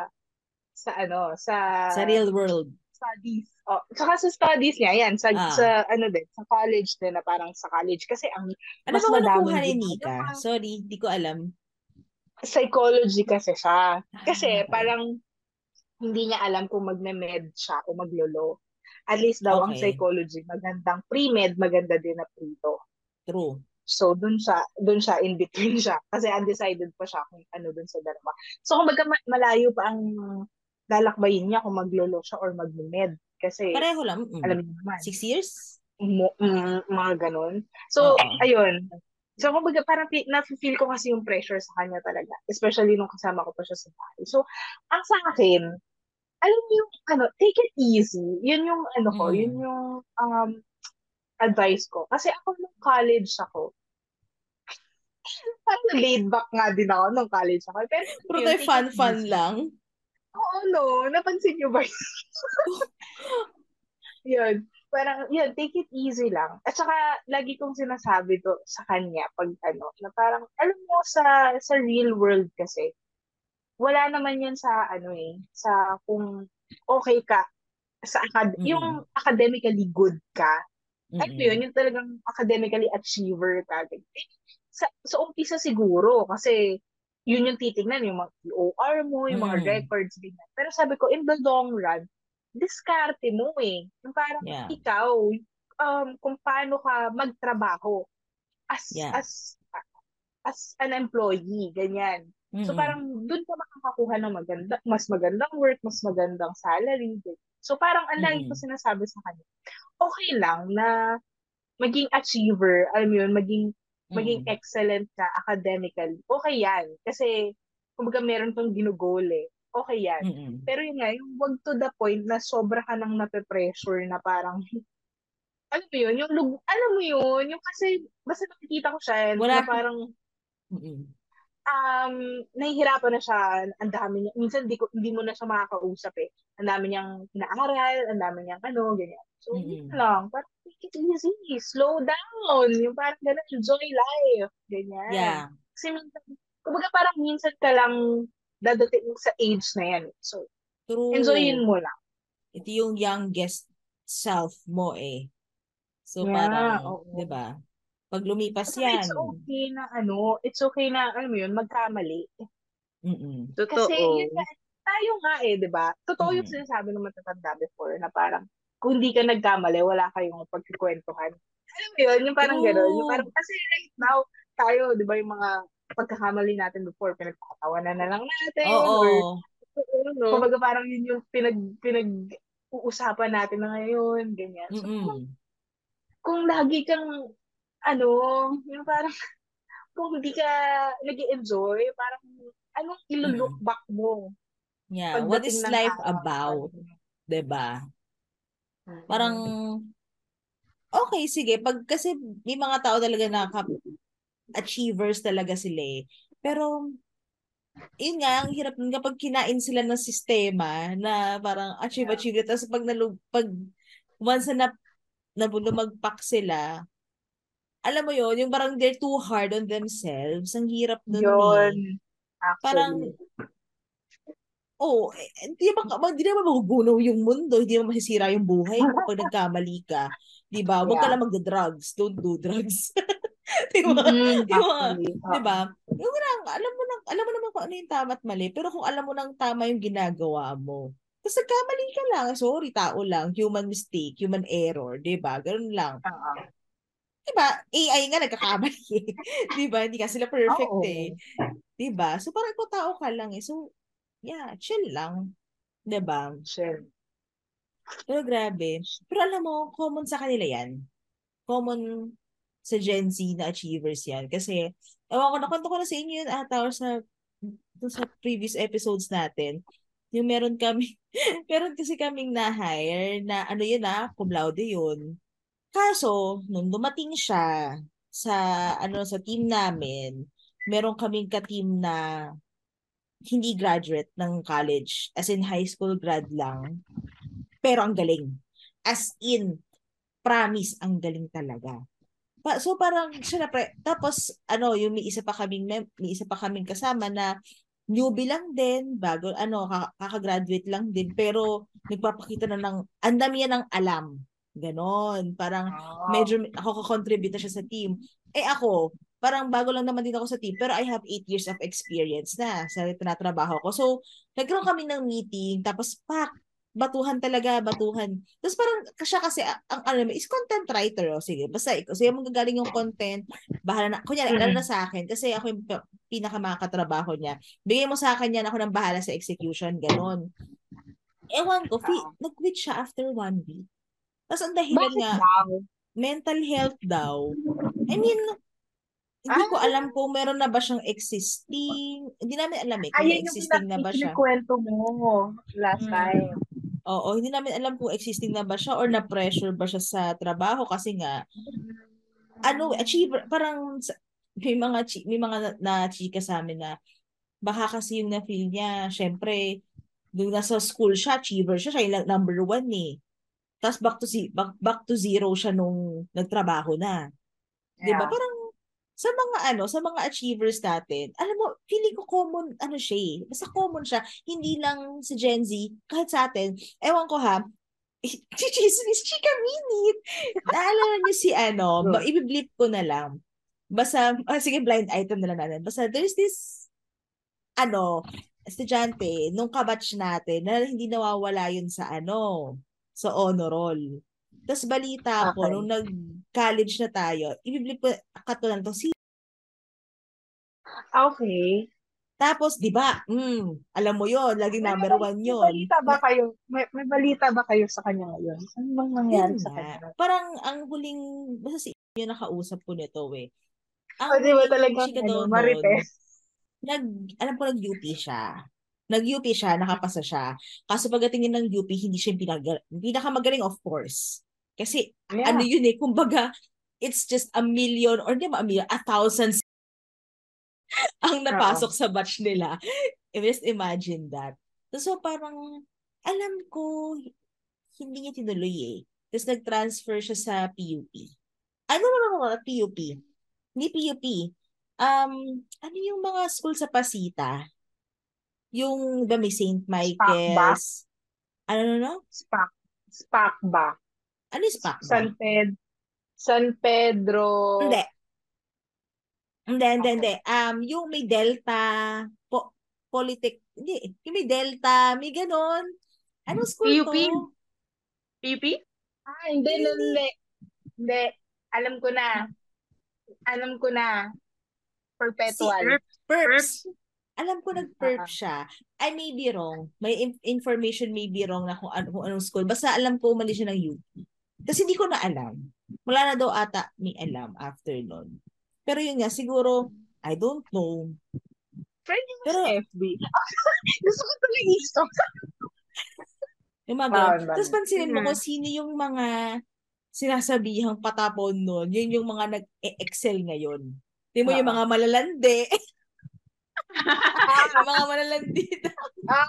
[SPEAKER 1] sa ano, sa,
[SPEAKER 2] Sa real world.
[SPEAKER 1] studies. Oh, tsaka sa studies niya, yan, sa,
[SPEAKER 2] Ah.
[SPEAKER 1] sa, ano din, sa college din, na parang sa college. Kasi ang,
[SPEAKER 2] Ano
[SPEAKER 1] mas
[SPEAKER 2] ba
[SPEAKER 1] madaming
[SPEAKER 2] nakuha ni. Nika? Sorry, di ko alam.
[SPEAKER 1] psychology kasi siya. Kasi
[SPEAKER 2] Ah, okay.
[SPEAKER 1] parang hindi niya alam kung magme-med siya o maglolo. At least daw ang
[SPEAKER 2] Okay.
[SPEAKER 1] psychology, magandang pre-med, maganda din na pre-to.
[SPEAKER 2] True.
[SPEAKER 1] So, dun siya, dun siya, in between siya. Kasi undecided pa siya kung ano dun sa dalawa. So, kumbaga ma- malayo pa ang lalakbayin niya kung maglolo siya or mag-med. Kasi,
[SPEAKER 2] Pareho lang. Mm.
[SPEAKER 1] alam niyo naman,
[SPEAKER 2] Six years?
[SPEAKER 1] mo, mm, mga ganun. So,
[SPEAKER 2] Oo.
[SPEAKER 1] ayun. So, kumbaga, parang fi- na-feel ko kasi yung pressure sa kanya talaga. Especially nung kasama ko pa siya sa bahay. So, ang sa akin, alam niyo yung, ano, take it easy. Yun yung, ano ko,
[SPEAKER 2] Mm.
[SPEAKER 1] yun yung, um, advice ko. Kasi ako nung college ako, [LAUGHS] parang laid back nga din ako nung college ako. Pero,
[SPEAKER 2] Pero
[SPEAKER 1] yun,
[SPEAKER 2] tayo fun-fun lang.
[SPEAKER 1] Oo, no. Napansin niyo ba [LAUGHS] yun. Parang, yun, take it easy lang. At saka, lagi kong sinasabi to sa kanya pag ano, na parang, alam mo, sa, sa real world kasi, wala naman yan sa, ano eh, sa kung okay ka, sa acad-
[SPEAKER 2] Mm-mm.
[SPEAKER 1] yung academically good ka. Ano
[SPEAKER 2] Mm-mm.
[SPEAKER 1] yun, yung talagang academically achiever ka. Eh, sa, sa umpisa siguro, kasi yun yung titignan, yung mga OR mo, yung mga
[SPEAKER 2] Mm.
[SPEAKER 1] records, ganyan. Pero sabi ko, in the long run, diskarte mo eh. Yung parang
[SPEAKER 2] Yeah.
[SPEAKER 1] ikaw, um, kung paano ka magtrabaho as,
[SPEAKER 2] Yeah.
[SPEAKER 1] as, as an employee, ganyan. So
[SPEAKER 2] Mm-mm.
[SPEAKER 1] parang doon ka makakakuha ng maganda, mas magandang work, mas magandang salary. So parang ang lagi ko
[SPEAKER 2] Mm-mm.
[SPEAKER 1] sinasabi sa kanya, okay lang na maging achiever, alam mo yun, maging maging
[SPEAKER 2] Mm-mm.
[SPEAKER 1] excellent ka academically. Okay yan. Kasi, kumbaga meron kang ginugol eh. Okay yan.
[SPEAKER 2] Mm-mm.
[SPEAKER 1] Pero yun nga, yung wag to the point na sobra ka nang nape-pressure na parang, alam mo yun, yung, lug- alam mo yun, yung kasi, basta nakikita ko siya,
[SPEAKER 2] Wala-
[SPEAKER 1] na parang,
[SPEAKER 2] Mm-mm.
[SPEAKER 1] Um, nahihirapan na siya, ang dami niya, minsan di, ko, hindi mo na siya makakausap eh. Ang dami niyang inaaral, ang dami niyang ano, ganyan. So, yun lang, parang take it easy, slow down, yung parang ganun, enjoy life, ganyan.
[SPEAKER 2] Yeah.
[SPEAKER 1] Kasi minsan, kumbaga parang minsan ka lang dadating sa age na yan. So,
[SPEAKER 2] True.
[SPEAKER 1] enjoyin mo lang.
[SPEAKER 2] Ito yung youngest self mo eh. So
[SPEAKER 1] Yeah,
[SPEAKER 2] parang,
[SPEAKER 1] oo.
[SPEAKER 2] 'di ba? Pag lumipas
[SPEAKER 1] saka
[SPEAKER 2] yan.
[SPEAKER 1] it's okay na ano, it's okay na, alam mo yun, magkamali.
[SPEAKER 2] Mm-mm.
[SPEAKER 3] Totoo.
[SPEAKER 1] Kasi yun nga, tayo nga eh, di ba? Totoo yung
[SPEAKER 2] Mm.
[SPEAKER 1] sinasabi ng matatanda before na parang, kung hindi ka nagkamali, wala kayong pagkikwentuhan. Alam mo yun, yung parang
[SPEAKER 2] True.
[SPEAKER 1] gano'n. Yung parang, kasi right now, tayo, di ba, yung mga pagkakamali natin before, pinagkakatawanan na lang natin.
[SPEAKER 2] Oo.
[SPEAKER 3] no?
[SPEAKER 1] kumbaga parang yun yung pinag, pinag, uusapan natin na ngayon, ganyan. So,
[SPEAKER 2] Mm-mm.
[SPEAKER 1] kung lagi kang, ano, yung parang, [LAUGHS] kung hindi ka nag enjoy parang, anong ilo-look back mo?
[SPEAKER 2] Yeah. What is life
[SPEAKER 1] araw,
[SPEAKER 2] about? ba?
[SPEAKER 1] Mm.
[SPEAKER 2] Parang okay, sige. Pag kasi may mga tao talaga na achievers talaga sila eh. Pero yun nga, ang hirap nun kapag kinain sila ng sistema na parang achieve,
[SPEAKER 1] Yeah.
[SPEAKER 2] achieve. Tapos pag, nalug, pag once na, na lumagpak sila, alam mo yun, yung parang they're too hard on themselves. Ang hirap nun
[SPEAKER 1] Yun.
[SPEAKER 2] eh.
[SPEAKER 1] Actually.
[SPEAKER 2] Parang, oh, eh, hindi naman, hindi naman magugunaw yung mundo, hindi naman masisira yung buhay mo pag nagkamali ka. Di ba? Huwag ka
[SPEAKER 1] Yeah.
[SPEAKER 2] lang magda-drugs. Don't do drugs. [LAUGHS] di ba?
[SPEAKER 1] Mm,
[SPEAKER 2] Di ba? Di ba? Yung lang, alam mo nang, alam mo naman kung ano yung tama at mali, pero kung alam mo nang tama yung ginagawa mo, tapos nagkamali ka lang, sorry, tao lang, human mistake, human error, di ba? Ganun lang.
[SPEAKER 1] Oo.
[SPEAKER 2] Di ba? AI nga nagkakamali. eh. [LAUGHS] di ba? Hindi ka sila perfect
[SPEAKER 1] Oo.
[SPEAKER 2] eh. Di ba? So parang ikaw tao ka lang eh. So, yeah, chill lang. Di ba?
[SPEAKER 1] Chill.
[SPEAKER 2] Pero grabe. Pero alam mo, common sa kanila yan. Common sa Gen Z na achievers yan. Kasi, ewan ko, nakwento ko na sa inyo yun ata or sa, sa previous episodes natin. Yung meron kami, [LAUGHS] meron kasi kaming na-hire na ano yun ah, cum laude yun. Kaso, nung dumating siya sa, ano, sa team namin, meron kaming ka-team na hindi graduate ng college, as in high school grad lang. Pero ang galing. As in, promise, ang galing talaga. Pa, so parang, syempre, tapos, ano, yung may isa pa kaming, mem- may isa pa kaming kasama na newbie lang din, bago, ano, ka- kakagraduate lang din, pero nagpapakita na ng, ang dami niya ng alam. Ganon. Parang,
[SPEAKER 1] Oh.
[SPEAKER 2] medyo ako kakontribute na siya sa team. Eh ako, parang bago lang naman din ako sa team, pero I have eight years of experience na sa tinatrabaho ko. So, nagkaroon kami ng meeting, tapos pak, batuhan talaga, batuhan. Tapos parang siya kasi, ang alam mo, is content writer. O, sige, basta ikaw, sige, magagaling yung content, bahala na, kunyari, mm-hmm. na sa akin, kasi ako yung pinakamakatrabaho niya. Bigay mo sa akin yan, ako nang bahala sa execution, ganon. Ewan ko, fi- nag-quit siya after one week. Tapos ang dahilan
[SPEAKER 1] Bakit
[SPEAKER 2] nga,
[SPEAKER 1] daw?
[SPEAKER 2] mental health daw. I mean, hindi ko
[SPEAKER 1] Ah.
[SPEAKER 2] alam kung meron na ba siyang existing. Hindi namin alam eh kung
[SPEAKER 1] Ayun yung
[SPEAKER 2] existing na ba siya.
[SPEAKER 1] kwento mo last
[SPEAKER 2] Mm.
[SPEAKER 1] time.
[SPEAKER 2] Oo, hindi namin alam kung existing na ba siya or na-pressure ba siya sa trabaho kasi nga ano, achiever, parang sa- may mga chi- may mga na, na chika sa amin na baka kasi yung na-feel niya, syempre, nung nasa school siya, achiever siya, siya yung number one eh. Tapos back to, si, back, back to zero siya nung nagtrabaho na. 'Di ba?
[SPEAKER 1] Yeah.
[SPEAKER 2] Parang sa mga ano, sa mga achievers natin, alam mo, feeling ko common ano siya eh. Basta common siya, hindi lang sa Gen Z, kahit sa atin. Ewan ko ha, [LAUGHS] Chichismis, chika minute. Naalala niyo si ano, ba, ibiblip ko na lang. Basta, ah, sige, blind item na lang natin. Basta, there's this, ano, estudyante, nung kabatch natin, na hindi nawawala yun sa ano, sa honor roll. Tapos balita ko,
[SPEAKER 1] Okay.
[SPEAKER 2] nung nag-college na tayo, ibiblip ko, katulan to, si
[SPEAKER 1] Okay.
[SPEAKER 2] tapos, di ba, mm, alam mo yon laging number one
[SPEAKER 1] May
[SPEAKER 2] yun.
[SPEAKER 1] balita ba kayo? May, may balita ba kayo sa kanya ngayon? Ano bang nangyari sa kanya?
[SPEAKER 2] Parang ang huling, basta si [LAUGHS] yung nakausap ko nito eh. Ang
[SPEAKER 1] O, di ba
[SPEAKER 2] chika
[SPEAKER 1] ano, marites?
[SPEAKER 2] nag, alam ko nag-UP siya. Nag-UP siya, nakapasa siya. Kaso pagdating ng UP, hindi siya pinag- pinakamagaling of course. Kasi
[SPEAKER 1] Yeah.
[SPEAKER 2] ano yun eh, kumbaga, it's just a million, or di ba a million, a thousand [LAUGHS] ang napasok sa batch nila. Just imagine that. So parang, alam ko, hindi niya tinuloy eh. Tapos nag-transfer siya sa PUP. Ano no, no, no, no, PUP. Hindi PUP. Um, ano yung mga school sa Pasita? Yung the may St. Michael's. Ano no, no?
[SPEAKER 1] SPAC. SPAC ba?
[SPEAKER 2] Ano yung SPAC ba?
[SPEAKER 1] San Pedro. San Pedro.
[SPEAKER 2] Hindi. Hindi, hindi,
[SPEAKER 1] Okay.
[SPEAKER 2] hindi. Um, yung may Delta, po, Polytech, hindi, yung may Delta, may ganon. Anong school
[SPEAKER 3] PUP?
[SPEAKER 2] to?
[SPEAKER 3] PP?
[SPEAKER 1] Ah, hindi,
[SPEAKER 2] Hindi.
[SPEAKER 1] hindi. Hindi. Alam ko na. Alam ko na. Perpetual.
[SPEAKER 2] Perps. Alam ko nag-perp
[SPEAKER 1] Ah.
[SPEAKER 2] siya. I may be wrong. May in- information may be wrong na kung, ano, kung anong school. Basta alam ko umalis siya ng UP. Kasi hindi ko na alam. Wala na daw ata may alam after nun. Pero yun nga, siguro, I don't know.
[SPEAKER 1] Friend mo
[SPEAKER 2] Pero-
[SPEAKER 1] sa FB. [LAUGHS] Gusto ko tuloy i-stalk. [LAUGHS]
[SPEAKER 2] Yung mga
[SPEAKER 1] Ah,
[SPEAKER 2] ganun. Tapos pansinin mo
[SPEAKER 3] Mhm.
[SPEAKER 2] kung sino yung mga sinasabihang patapon nun. Yun yung mga nag-excel ngayon. Di mo yung
[SPEAKER 1] Oo.
[SPEAKER 2] mga malalandi. [LAUGHS] yung mga malalandi.
[SPEAKER 1] Ah.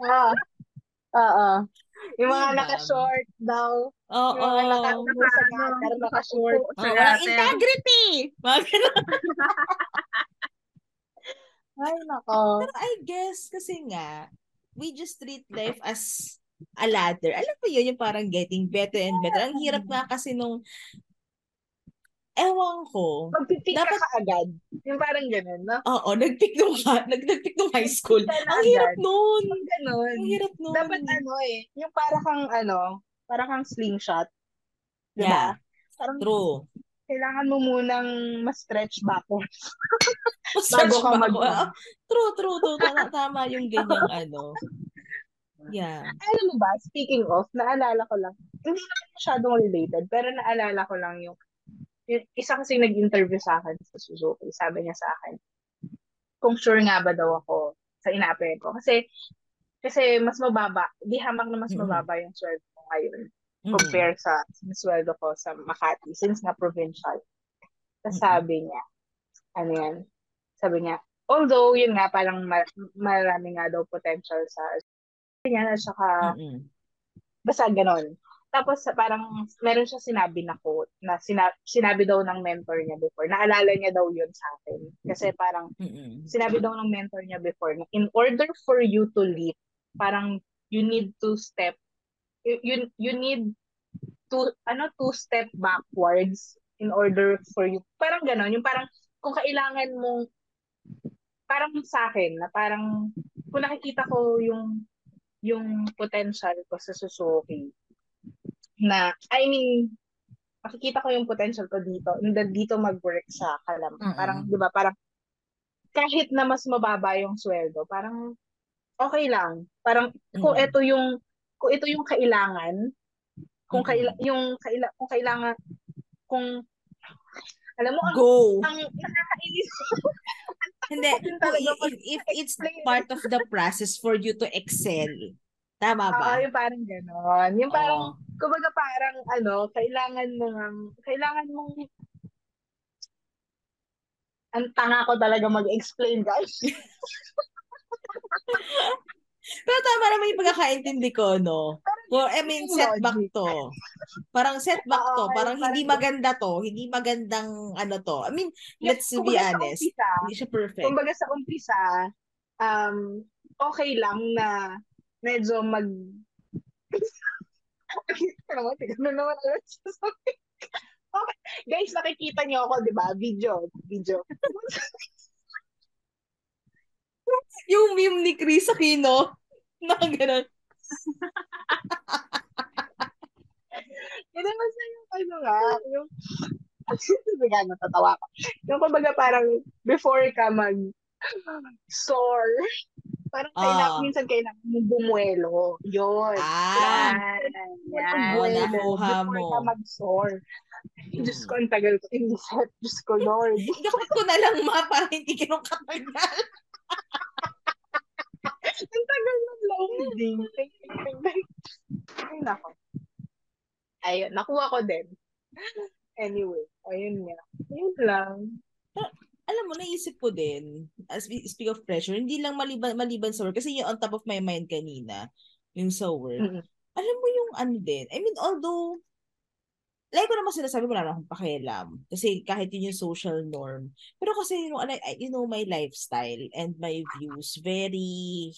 [SPEAKER 1] Ah. Oo. Yung mga naka-short daw.
[SPEAKER 2] Oo.
[SPEAKER 1] Yung mga
[SPEAKER 3] Ano,
[SPEAKER 1] naka-short.
[SPEAKER 2] Oh, walang [LAUGHS] integrity!
[SPEAKER 1] Ay, nako.
[SPEAKER 2] Pero I guess, kasi nga, we just treat life as a ladder. Alam mo yun, yung parang getting better and better. Ang hirap nga kasi nung, ewan ko,
[SPEAKER 1] Magpipik
[SPEAKER 2] Dapat-
[SPEAKER 1] ka agad. Yung parang ganun, no?
[SPEAKER 2] oo, nag-pick nung, nag, nag-pick nung high school.
[SPEAKER 1] Ka
[SPEAKER 2] Ang hirap nun.
[SPEAKER 1] Yung ganun.
[SPEAKER 2] Ang hirap nun.
[SPEAKER 1] Dapat ano eh, yung para kang ano, para kang slingshot. Di
[SPEAKER 2] Yeah.
[SPEAKER 1] Parang
[SPEAKER 2] True.
[SPEAKER 1] kailangan mo munang ma-stretch backwards. [LAUGHS]
[SPEAKER 2] Search
[SPEAKER 1] ka
[SPEAKER 2] ba
[SPEAKER 1] mag- [LAUGHS]
[SPEAKER 2] True, true, true. Tama, tama yung ganyang ano. Yeah.
[SPEAKER 1] Alam mo ba, speaking of, naalala ko lang, hindi naman masyadong related, pero naalala ko lang yung, yung isa kasi nag-interview sa akin sa Suzuki. Sabi niya sa akin, kung sure nga ba daw ako sa ina-apply ko. Kasi, kasi mas mababa, di hamak na mas mababa yung sweldo ko ngayon compare sa, sa sweldo ko sa Makati since nga provincial. Tapos sabi niya, ano yan, sabi niya, although yun nga parang ma- marami nga daw potential sa niya at saka basta ganon. Tapos parang meron siya sinabi na quote na sina- sinabi daw ng mentor niya before. Naalala niya daw yun sa akin. Kasi parang sinabi daw ng mentor niya before na in order for you to leap, parang you need to step you you, you need to ano two step backwards in order for you. Parang ganon, yung parang kung kailangan mong parang sa akin na parang kung nakikita ko yung yung potential ko sa Suzuki na I mean makikita ko yung potential ko dito na dito mag-work sa Kalam.
[SPEAKER 2] Mm-mm.
[SPEAKER 1] Parang 'di ba parang kahit na mas mababa yung sweldo, parang okay lang. Parang kung
[SPEAKER 2] Mm.
[SPEAKER 1] ito yung kung ito yung kailangan, kung
[SPEAKER 2] Mm-mm.
[SPEAKER 1] kaila, yung kaila, kung kailangan kung alam mo ang
[SPEAKER 2] Go!
[SPEAKER 1] ang nakakainis [LAUGHS]
[SPEAKER 2] Hindi, kung if, if it's part of the process for you to excel. Tama
[SPEAKER 1] Oo,
[SPEAKER 2] ba?
[SPEAKER 1] yung parang ganon. Yung parang,
[SPEAKER 2] Oo.
[SPEAKER 1] Kumbaga parang, ano, kailangan mo ng, kailangan mong, ang tanga ko talaga mag-explain, guys. [LAUGHS]
[SPEAKER 2] Pero tama naman yung pagkakaintindi ko, no? Well, I mean, setback to. Parang setback to. Parang hindi maganda to. Hindi magandang ano to. I mean, let's be honest.
[SPEAKER 1] umpisa,
[SPEAKER 2] Hindi siya perfect.
[SPEAKER 1] kumbaga sa umpisa, um, okay lang na medyo mag... Ano naman, tignan naman [LAUGHS] sa sabi. Okay. Guys, nakikita niyo ako, di ba? Video. Video. [LAUGHS]
[SPEAKER 2] Yung meme ni Chris Aquino, [LAUGHS] na gano'n.
[SPEAKER 1] Yun naman sa yung ano nga, yung Sige, natatawa ko. Yung kumbaga parang before ka mag soar, parang kailangan,
[SPEAKER 2] Ah.
[SPEAKER 1] minsan kailangan mong bumuelo. Yun.
[SPEAKER 2] Ah,
[SPEAKER 1] Yan.
[SPEAKER 3] Yan.
[SPEAKER 1] Bumuelo
[SPEAKER 2] nakuha
[SPEAKER 1] before
[SPEAKER 2] mo.
[SPEAKER 1] ka mag-soar.
[SPEAKER 2] Hmm.
[SPEAKER 1] Diyos ko, ang tagal ko. Hindi set. Diyos ko, Lord. [LAUGHS]
[SPEAKER 2] gawin ko na lang ma para hindi kinong katagal. [LAUGHS]
[SPEAKER 1] ang tagal ng loading. Ting, ting, ting, ting. Ay, nako. Ayun, nakuha ko din. Anyway, ayun nga. Yun lang.
[SPEAKER 2] Alam mo, naisip ko din, as we speak of pressure, hindi lang maliban, maliban sa work, kasi yung on top of my mind kanina, yung sa work,
[SPEAKER 1] Mm-mm.
[SPEAKER 2] alam mo yung ano din, I mean, although, like ko naman sinasabi, wala na akong pakialam. Kasi kahit yun yung social norm. Pero kasi, you know, I- you know, my lifestyle and my views, very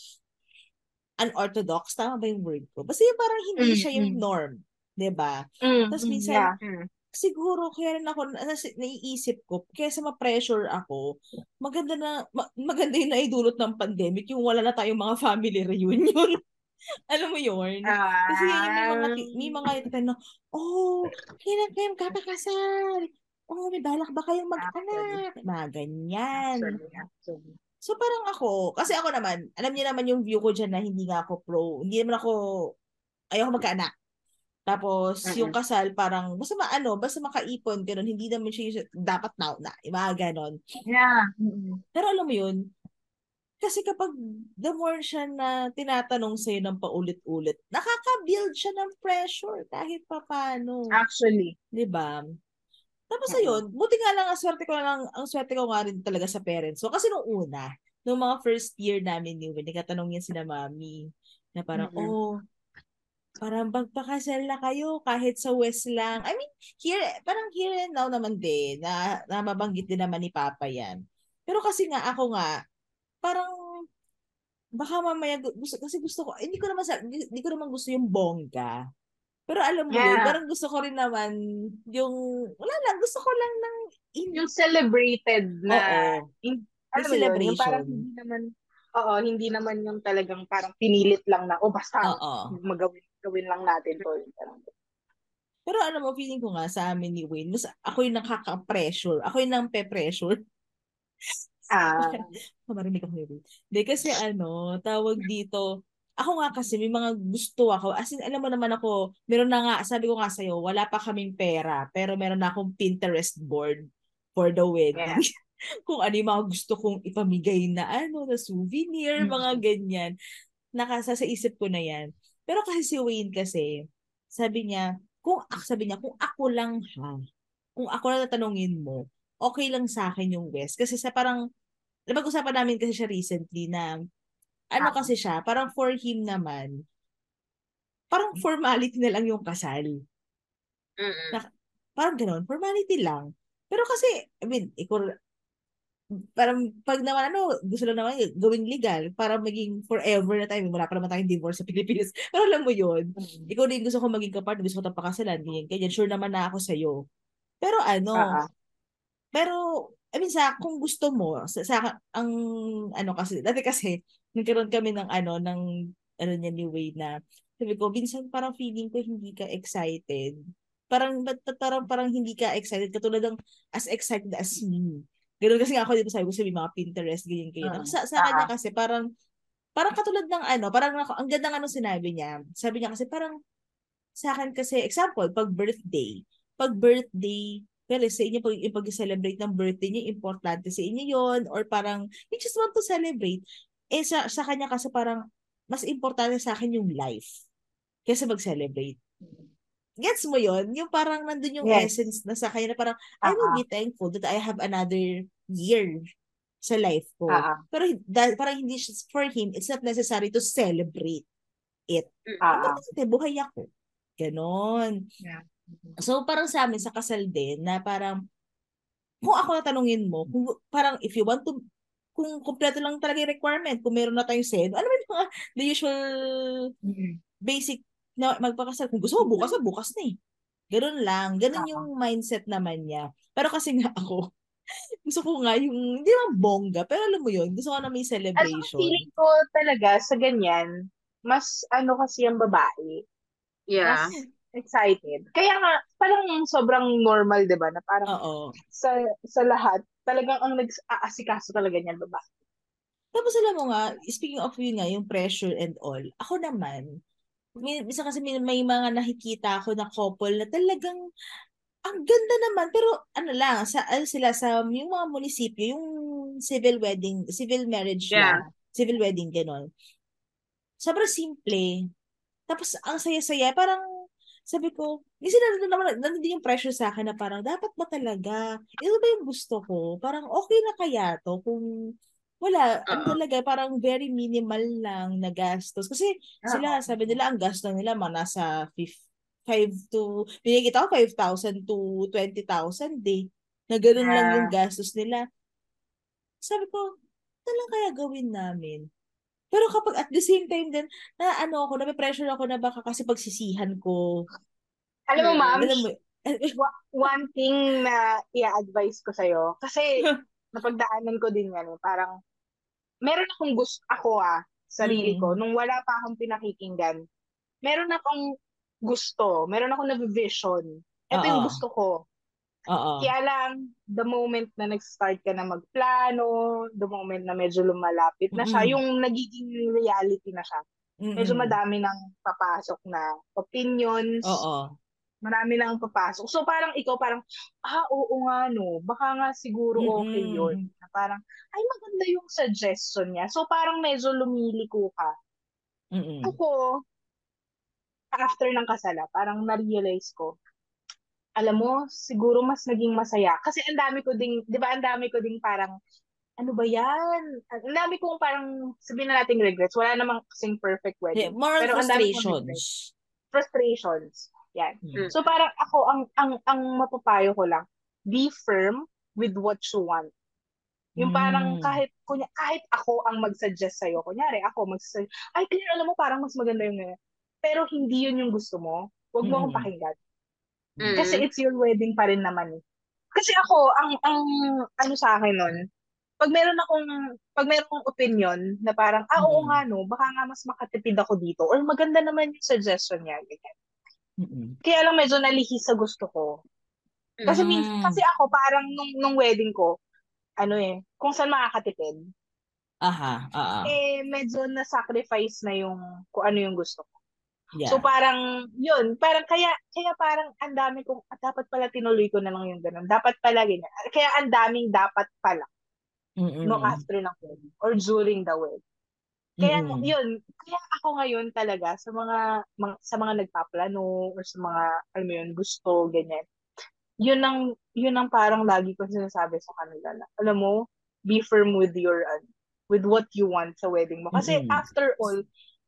[SPEAKER 2] unorthodox. Tama ba yung word ko? Basta yung parang hindi
[SPEAKER 1] Mm,
[SPEAKER 2] siya yung
[SPEAKER 1] mm.
[SPEAKER 2] norm. 'di ba?
[SPEAKER 1] Mm,
[SPEAKER 2] Tapos
[SPEAKER 1] mm,
[SPEAKER 2] minsan,
[SPEAKER 1] yeah.
[SPEAKER 2] Siguro kaya rin ako naiisip ko kaysa ma-pressure ako maganda na ma- maganda yung naidulot ng pandemic yung wala na tayong mga family reunion. [LAUGHS] Alam mo yun? Kasi yun yung may mga may mga na oh kailan kayo kakakasal oh may balak ba kayong mag-anak? Mga ganyan.
[SPEAKER 1] Actually, actually.
[SPEAKER 2] So parang ako, kasi ako naman, alam niyo naman yung view ko dyan na hindi nga ako pro, hindi naman ako, ayoko magkaanak. Tapos,
[SPEAKER 1] Mm-mm.
[SPEAKER 2] yung kasal, parang, basta maano, basta makaipon, ganun, hindi naman siya yung, dapat now na, yung mga ganon.
[SPEAKER 1] Yeah.
[SPEAKER 2] Pero alam mo yun, kasi kapag the more siya na tinatanong sa'yo ng paulit-ulit, nakaka-build siya ng pressure kahit pa paano.
[SPEAKER 1] Actually.
[SPEAKER 2] Di ba? Tapos
[SPEAKER 1] Mm-mm.
[SPEAKER 2] ayun, buti nga lang, ang swerte ko lang, ang swerte ko nga rin talaga sa parents. So, kasi nung una, nung mga first year namin ni Win, nagkatanong yan sina mami, na parang,
[SPEAKER 1] Mm-mm.
[SPEAKER 2] oh, parang magpakasal na kayo kahit sa West lang. I mean, here, parang here and now naman din, na, na mabanggit din naman ni Papa yan. Pero kasi nga, ako nga, parang, baka mamaya, gu- gusto, kasi gusto ko, hindi ko naman, sa, hindi, hindi ko naman gusto yung bongga. Pero alam mo
[SPEAKER 1] Yeah.
[SPEAKER 2] parang gusto ko rin naman yung, wala lang, gusto ko lang ng, in,
[SPEAKER 1] Yung celebrated na,
[SPEAKER 2] oo,
[SPEAKER 1] in,
[SPEAKER 2] Yung
[SPEAKER 1] alam mo yun, yung parang
[SPEAKER 2] celebration.
[SPEAKER 1] hindi naman, oo, hindi naman yung talagang parang pinilit lang na, oh, basta
[SPEAKER 2] oo.
[SPEAKER 1] magawin, gawin lang natin to.
[SPEAKER 2] Pero alam mo, feeling ko nga sa amin ni Wayne, mas ako yung nakaka-pressure. Ako yung nang pe-pressure.
[SPEAKER 1] ah, [LAUGHS]
[SPEAKER 2] Marinig ako ni Wayne. Hindi, kasi ano, tawag dito, ako nga kasi may mga gusto ako. As in, alam mo naman ako, meron na nga, sabi ko nga sa'yo, wala pa kaming pera, pero meron na akong Pinterest board for the wedding.
[SPEAKER 1] Yeah. [LAUGHS]
[SPEAKER 2] Kung ano yung mga gusto kong ipamigay na ano, na souvenir,
[SPEAKER 1] Mm.
[SPEAKER 2] mga ganyan. Nakasa sa isip ko na yan. Pero kasi si Wayne kasi, sabi niya, kung sabi niya, kung ako lang ha, kung ako lang tatanungin mo, okay lang sa akin yung West. Kasi sa parang, napag-usapan namin kasi siya recently na, ano
[SPEAKER 1] Ah.
[SPEAKER 2] kasi siya, parang for him naman, parang formality na lang yung kasal.
[SPEAKER 3] Mm-mm.
[SPEAKER 2] Parang ganun, formality lang. Pero kasi, I mean, ikaw, parang pag naman ano, gusto lang naman gawing legal para maging forever na tayo. Wala pa naman tayong divorce sa Pilipinas. [LAUGHS] Pero alam mo yun, ikaw din gusto ko maging kapatid, gusto ko tapos pakasalan, ganyan, ganyan. Sure naman na ako sa'yo. Pero ano,
[SPEAKER 1] ah.
[SPEAKER 2] pero, I mean, sa, kung gusto mo, sa, sa ang, ano kasi, dati kasi, nagkaroon kami ng, ano, ng, ano niya, ni Wade na, sabi ko, minsan parang feeling ko hindi ka excited. Parang, parang, parang hindi ka excited, katulad ng, as excited as me. Ganun kasi nga ako, di ba sabi ko sabi, mga Pinterest, ganyan kayo.
[SPEAKER 1] Mm.
[SPEAKER 2] Sa, sa kanya kasi, parang, parang katulad ng ano, parang ako, ang ganda ng ano sinabi niya. Sabi niya kasi parang, sa akin kasi, example, pag birthday, pag birthday, well, sa inyo, pag, pag celebrate ng birthday niya, importante sa inyo yon or parang, you just want to celebrate. Eh, sa, sa kanya kasi parang, mas importante sa akin yung life kaysa mag-celebrate. Gets mo yon Yung parang nandun yung
[SPEAKER 1] Yes.
[SPEAKER 2] essence na sa kanya na parang, I will be thankful that I have another year sa life ko.
[SPEAKER 1] Ah.
[SPEAKER 2] Pero da- parang hindi siya- for him, it's not necessary to celebrate it.
[SPEAKER 1] Ah.
[SPEAKER 2] Importante, buhay ako. Ganon.
[SPEAKER 1] Yeah.
[SPEAKER 2] So, parang sa amin, sa kasal din, na parang, kung ako natanungin mo, kung parang if you want to, kung kompleto lang talaga yung requirement, kung meron na tayong send, ano ba yung mga, the usual
[SPEAKER 1] Mm.
[SPEAKER 2] basic na magpakasal. Kung gusto mo, bukas na, bukas na eh. Ganun lang. Ganun yung mindset naman niya. Pero kasi nga [LAUGHS] ako, gusto ko nga yung, hindi naman bongga, pero alam mo yun, gusto ko na may celebration.
[SPEAKER 1] feeling ko talaga sa ganyan, mas ano kasi ang babae,
[SPEAKER 3] Yeah.
[SPEAKER 1] mas excited. Kaya nga, parang sobrang normal, di ba? Na parang
[SPEAKER 2] Oo.
[SPEAKER 1] sa sa lahat, talagang ang nag-aasikaso talaga niyan babae.
[SPEAKER 2] Tapos alam mo nga, speaking of yun nga, yung pressure and all, ako naman, may, bisa kasi may, may mga nakikita ako na couple na talagang ang ganda naman, pero ano lang, sa, ano sila, sa yung mga munisipyo, yung civil wedding, civil marriage
[SPEAKER 3] Yeah.
[SPEAKER 2] lang, civil wedding, gano'n. Sobrang simple. Tapos, ang saya-saya, parang, sabi ko, minsan nandun naman, nandun din yung pressure sa akin na parang, dapat ba talaga? Ito ba yung gusto ko? Parang, okay na kaya to kung wala,
[SPEAKER 3] Oo.
[SPEAKER 2] talaga, parang very minimal lang na gastos. Kasi sila,
[SPEAKER 1] Oo.
[SPEAKER 2] sabi nila, ang gasto nila mga nasa 5 to, binigita ko 5,000 to 20,000 day. Na ganun lang yung
[SPEAKER 1] Yeah.
[SPEAKER 2] gastos nila. Sabi ko, ito lang kaya gawin namin. Pero kapag at the same time din, na ano ako, na pressure ako na baka kasi pagsisihan ko.
[SPEAKER 1] Alam mo, ma'am,
[SPEAKER 2] Alam mo,
[SPEAKER 1] wa- one thing na i-advise ko sa'yo, kasi [LAUGHS] napagdaanan ko din yan, eh, parang, meron akong gusto, ako ah, sarili ko,
[SPEAKER 2] Mm.
[SPEAKER 1] nung wala pa akong pinakikinggan, meron akong gusto, meron akong nag-vision. Ito yung
[SPEAKER 2] Oo.
[SPEAKER 1] gusto ko.
[SPEAKER 2] oo.
[SPEAKER 1] Kaya lang, the moment na nag-start ka na magplano, the moment na medyo lumalapit na siya,
[SPEAKER 2] Mm-mm.
[SPEAKER 1] yung nagiging reality na siya. Medyo
[SPEAKER 2] Mm-mm.
[SPEAKER 1] madami nang papasok na opinions,
[SPEAKER 2] Oo.
[SPEAKER 1] Marami nang papasok. So parang ikaw parang, ah, oo nga no, baka nga siguro okay
[SPEAKER 2] Mm-mm.
[SPEAKER 1] yun. Na Parang, ay maganda yung suggestion niya. So parang medyo lumiliko ka.
[SPEAKER 2] Mm-mm.
[SPEAKER 1] Ako, after ng kasala, parang na-realize ko, alam mo, siguro mas naging masaya. Kasi ang dami ko ding, di ba, ang dami ko ding parang, ano ba yan? Ang dami kong parang, sabihin na natin regrets. Wala namang kasing perfect
[SPEAKER 2] Yeah,
[SPEAKER 1] wedding.
[SPEAKER 2] moral
[SPEAKER 1] Pero
[SPEAKER 2] frustrations.
[SPEAKER 1] Frustrations. Yan.
[SPEAKER 2] Mm.
[SPEAKER 1] So parang ako, ang, ang, ang mapapayo ko lang, be firm with what you want. Yung parang
[SPEAKER 2] Mm.
[SPEAKER 1] kahit, kunya, kahit ako ang mag-suggest sa'yo, kunyari ako mag ay, clear, alam mo, parang mas maganda yung ganyan. Pero hindi yun yung gusto mo, huwag mo akong pakinggan.
[SPEAKER 3] Mm.
[SPEAKER 1] Kasi it's your wedding pa rin naman eh. Kasi ako, ang, ang, ano sa akin nun, pag meron akong, pag meron akong opinion na parang, ah, oo
[SPEAKER 2] Mm.
[SPEAKER 1] nga no, baka nga mas makatipid ako dito, or maganda naman yung suggestion niya, ganyan.
[SPEAKER 2] Mm-mm.
[SPEAKER 1] Kaya lang medyo nalihis sa gusto ko. Kasi,
[SPEAKER 2] Mm.
[SPEAKER 1] kasi ako, parang nung, nung wedding ko, ano eh, kung saan makakatipid,
[SPEAKER 2] Aha, aha.
[SPEAKER 1] eh, medyo na-sacrifice na yung, kung ano yung gusto ko.
[SPEAKER 2] Yeah.
[SPEAKER 1] So parang yun, parang kaya kaya parang ang dami kong ah, dapat pala tinuloy ko na lang yung ganun. Dapat pala ganyan. Kaya ang daming dapat pala
[SPEAKER 2] Mm-mm.
[SPEAKER 1] no after ng wedding or during the wedding. Kaya
[SPEAKER 2] Mm-mm.
[SPEAKER 1] yun, kaya ako ngayon talaga sa mga, mga sa mga nagpaplano or sa mga alam mo yun, gusto ganyan. Yun ang yun ang parang lagi ko sinasabi sa kanila na alam mo, be firm with your ano, with what you want sa wedding mo. Kasi
[SPEAKER 2] Mm-mm.
[SPEAKER 1] after all,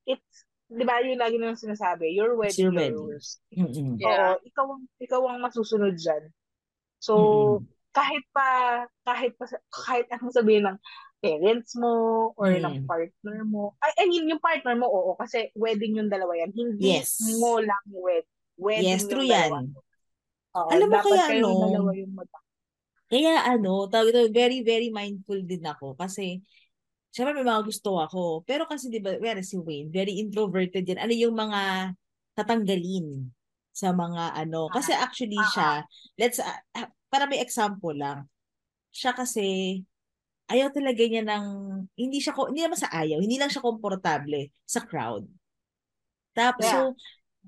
[SPEAKER 1] it's 'di ba yung lagi nang sinasabi, your wedding,
[SPEAKER 2] your
[SPEAKER 1] your
[SPEAKER 2] wedding. Mm-mm.
[SPEAKER 3] Yeah.
[SPEAKER 1] Oo, ikaw ang ikaw ang masusunod diyan. So,
[SPEAKER 2] Mm-mm.
[SPEAKER 1] kahit pa kahit pa kahit anong sabihin ng parents mo or
[SPEAKER 2] Mm.
[SPEAKER 1] ng partner mo. I, I mean, yung partner mo, oo, kasi wedding yung dalawa yan. Hindi
[SPEAKER 2] Yes.
[SPEAKER 1] mo lang wed. Wedding
[SPEAKER 2] Yes, true yan.
[SPEAKER 1] Oo,
[SPEAKER 2] Alam mo kaya ano?
[SPEAKER 1] dalawa yung mag
[SPEAKER 2] Kaya ano, tawag ito, very, very mindful din ako. Kasi, syempre may mga gusto ako. Pero kasi, di ba, well, si Wayne, very introverted yan. Ano yung mga tatanggalin sa mga ano. Kasi actually
[SPEAKER 1] Ah,
[SPEAKER 2] siya, let's, ah, ah, para may example lang, siya kasi, ayaw talaga niya ng, hindi siya, hindi naman sa ayaw, hindi lang siya komportable sa crowd. Tapos,
[SPEAKER 1] Yeah.
[SPEAKER 2] so,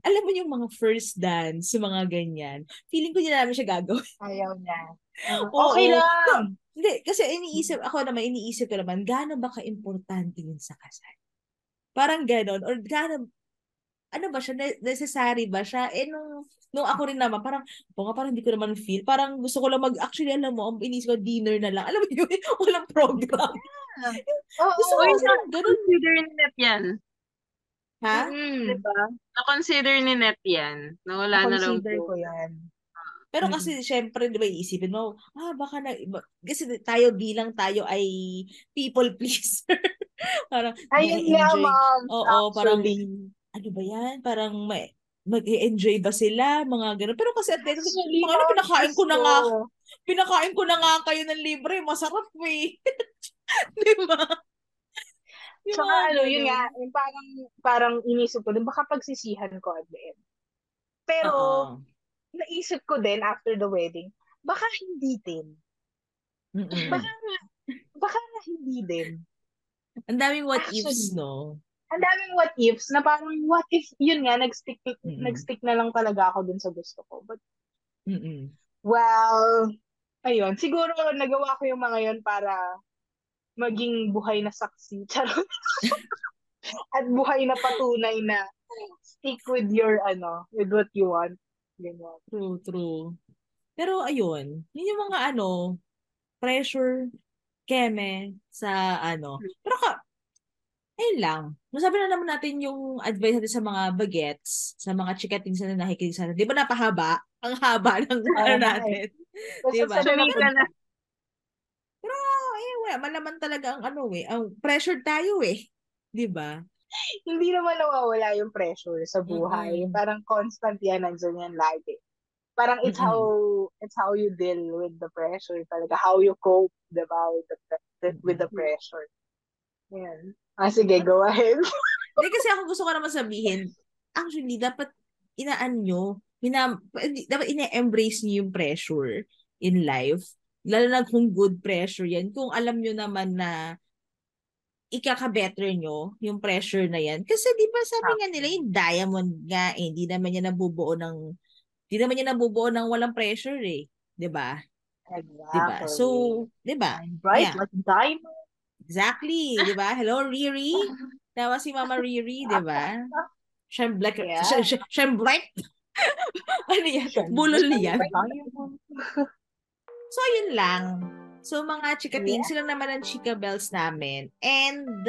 [SPEAKER 2] alam mo yung mga first dance, yung mga ganyan, feeling ko hindi namin siya gagawin.
[SPEAKER 1] Ayaw niya. [LAUGHS]
[SPEAKER 2] Oo.
[SPEAKER 1] okay lang.
[SPEAKER 2] Hindi, kasi iniisip, ako naman, iniisip ko naman, gaano ba ka-importante yun sa kasal? Parang ganon, or gaano, ano ba siya, ne- necessary ba siya? Eh, nung, nung ako rin naman, parang, o nga, parang hindi ko naman feel, parang gusto ko lang mag, actually, alam mo, ang inisip ko, dinner na lang. Alam mo yun, [LAUGHS] walang program. [LAUGHS]
[SPEAKER 1] Oo.
[SPEAKER 2] Gusto ko
[SPEAKER 3] Uy,
[SPEAKER 2] kasi ganun.
[SPEAKER 3] Consider ni Net yan.
[SPEAKER 2] Ha?
[SPEAKER 1] Mm.
[SPEAKER 3] Diba? Na-consider ni Net yan. Na wala na lang
[SPEAKER 1] Consider
[SPEAKER 3] po.
[SPEAKER 1] ko yan.
[SPEAKER 2] Pero
[SPEAKER 1] Mm.
[SPEAKER 2] kasi, syempre, di ba, iisipin mo, ah, baka na, iba- kasi tayo bilang tayo ay people pleaser. [LAUGHS] parang,
[SPEAKER 1] Ayun nga,
[SPEAKER 2] na-enjoy.
[SPEAKER 1] ma'am.
[SPEAKER 2] Oo, parang,
[SPEAKER 1] Actually.
[SPEAKER 2] Ano ba yan? Parang may, mag-enjoy ba sila? Mga ganun. Pero kasi at the end
[SPEAKER 1] Actually,
[SPEAKER 2] mga ano, pinakain ko na nga, pinakain ko na nga kayo ng libre, masarap eh. [LAUGHS] di ba? Yung
[SPEAKER 1] Tsaka ano, yun nga, yung parang, parang inisip ko din, baka pagsisihan ko at the end. Pero,
[SPEAKER 2] Oo.
[SPEAKER 1] naisip ko din after the wedding, baka hindi din.
[SPEAKER 2] Mm-mm.
[SPEAKER 1] Baka, baka hindi din.
[SPEAKER 2] Ang daming what
[SPEAKER 1] Actually,
[SPEAKER 2] ifs, no?
[SPEAKER 1] Ang daming what ifs na parang what if, yun nga, nagstick,
[SPEAKER 2] Mm-mm.
[SPEAKER 1] nagstick na lang talaga ako dun sa gusto ko. But,
[SPEAKER 2] Mm-mm.
[SPEAKER 1] well, ayun, siguro nagawa ko yung mga yun para maging buhay na saksi. [LAUGHS] Charot. At buhay na patunay na stick with your, ano, with what you want. Ganyan.
[SPEAKER 2] True, true. Pero ayun, yun yung mga ano, pressure, keme sa ano. Pero ka, ayun lang. Masabi na naman natin yung advice natin sa mga bagets, sa mga chikatings na nakikinig sa atin. Di ba napahaba? Ang haba ng ano
[SPEAKER 1] eh.
[SPEAKER 2] natin.
[SPEAKER 3] Chumika na.
[SPEAKER 2] Pero, eh, wala. Malaman talaga ang ano eh. Ang pressure tayo eh. Di ba?
[SPEAKER 1] hindi naman nawawala yung pressure sa buhay.
[SPEAKER 2] Mm-mm.
[SPEAKER 1] Parang constant yan, nandyan yan lagi. Parang it's
[SPEAKER 2] Mm-mm.
[SPEAKER 1] how it's how you deal with the pressure talaga. How you cope, diba, with the, with the pressure. Yan. Ah, sige, go ahead. [LAUGHS]
[SPEAKER 2] Hindi kasi ako gusto ko naman sabihin, actually, dapat inaan nyo, mina, dapat ina-embrace nyo yung pressure in life. Lalo na kung good pressure yan. Kung alam nyo naman na ikaka-better nyo yung pressure na yan. Kasi di ba sabi nga nila, yung diamond nga eh, hindi naman niya nabubuo ng, hindi naman niya nabubuo ng walang pressure eh. Di ba? Di ba?
[SPEAKER 1] Exactly.
[SPEAKER 2] So, di ba?
[SPEAKER 1] Bright
[SPEAKER 2] yeah.
[SPEAKER 1] like diamond.
[SPEAKER 2] Exactly, di ba? Hello, Riri. Tawa si Mama Riri, di ba? Siyem black,
[SPEAKER 1] Yeah.
[SPEAKER 2] siyem black. [LAUGHS] ano yan? Bulol.
[SPEAKER 1] Diamond. [LAUGHS]
[SPEAKER 2] So, yun lang. So, mga chikating,
[SPEAKER 1] Yeah.
[SPEAKER 2] sila naman ang chika bells namin. And,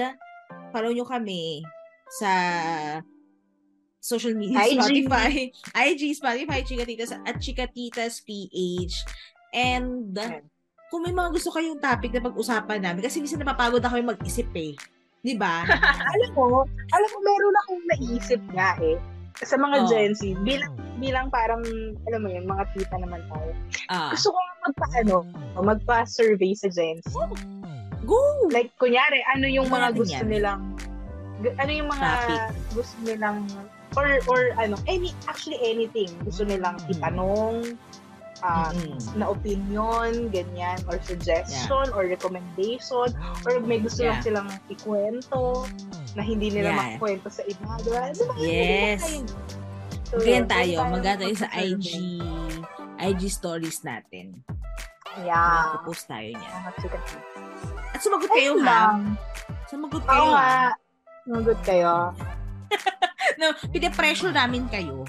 [SPEAKER 2] follow nyo kami sa social media,
[SPEAKER 1] IG.
[SPEAKER 2] Spotify, IG, Spotify, Chikatitas, at Chikatitas PH. And,
[SPEAKER 1] Yeah.
[SPEAKER 2] Kung may mga gusto kayong topic na pag-usapan namin, kasi minsan napapagod na kami mag-isip eh. Di ba? [LAUGHS]
[SPEAKER 1] alam mo, alam mo, meron akong naisip nga eh. Sa mga
[SPEAKER 2] Oh.
[SPEAKER 1] Gen Z, bilang, bilang parang, alam mo yun, mga tita naman tayo.
[SPEAKER 2] Ah,
[SPEAKER 1] Gusto ko nga magpa, ano, magpa-survey sa Gen Z.
[SPEAKER 2] go!
[SPEAKER 1] Like, kunyari, ano yung mga gusto
[SPEAKER 2] yan?
[SPEAKER 1] nilang, ano yung mga
[SPEAKER 2] Topic.
[SPEAKER 1] gusto nilang, or, or ano, any, actually anything, gusto nilang
[SPEAKER 2] Mm.
[SPEAKER 1] itanong, ah,
[SPEAKER 2] Mm-mm.
[SPEAKER 1] na opinion, ganyan, or suggestion, or recommendation, or may gusto lang
[SPEAKER 2] Yeah.
[SPEAKER 1] silang ikwento, na hindi nila
[SPEAKER 2] Yeah.
[SPEAKER 1] makwento sa iba. Diba? Diba?
[SPEAKER 2] Yes.
[SPEAKER 1] So,
[SPEAKER 2] Ganyan tayo.
[SPEAKER 1] tayo
[SPEAKER 2] Maganda tayo sa. IG IG stories natin.
[SPEAKER 1] Yeah.
[SPEAKER 2] Magpo-post tayo
[SPEAKER 1] chika.
[SPEAKER 2] At sumagot kayo ha.
[SPEAKER 1] lang.
[SPEAKER 2] Sumagot
[SPEAKER 1] Oo
[SPEAKER 2] kayo
[SPEAKER 1] nga.
[SPEAKER 2] ha.
[SPEAKER 1] Sumagot kayo. [LAUGHS]
[SPEAKER 2] No, pinapressure namin kayo.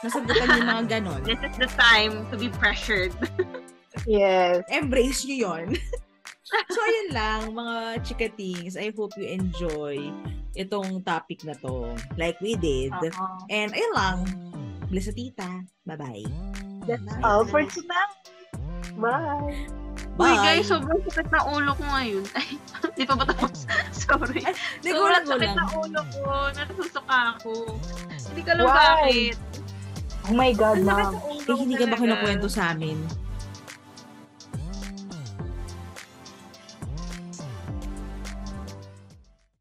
[SPEAKER 2] Nasagutan yung mga ganon.
[SPEAKER 3] This is the time to be pressured.
[SPEAKER 1] Yes.
[SPEAKER 2] Embrace nyo yon. [LAUGHS] so, ayun lang, mga chikatings. I hope you enjoy itong topic na to. Like we did.
[SPEAKER 1] Uh-huh.
[SPEAKER 2] And ayun lang. Bless sa tita. Bye-bye.
[SPEAKER 1] That's
[SPEAKER 2] Bye.
[SPEAKER 1] all for tonight. Bye.
[SPEAKER 3] Uy
[SPEAKER 2] Bye.
[SPEAKER 3] guys, sobrang sakit na ulo ko ngayon. [LAUGHS] Ay, di pa ba tapos? [LAUGHS] Sorry.
[SPEAKER 2] Hindi,
[SPEAKER 3] Sobrang sakit
[SPEAKER 2] lang.
[SPEAKER 3] na ulo ko. Nasusuka ako. Hindi ko alam
[SPEAKER 1] Why?
[SPEAKER 3] bakit.
[SPEAKER 1] Oh my God, ma'am.
[SPEAKER 2] Eh, hindi ka ba kinukwento sa amin?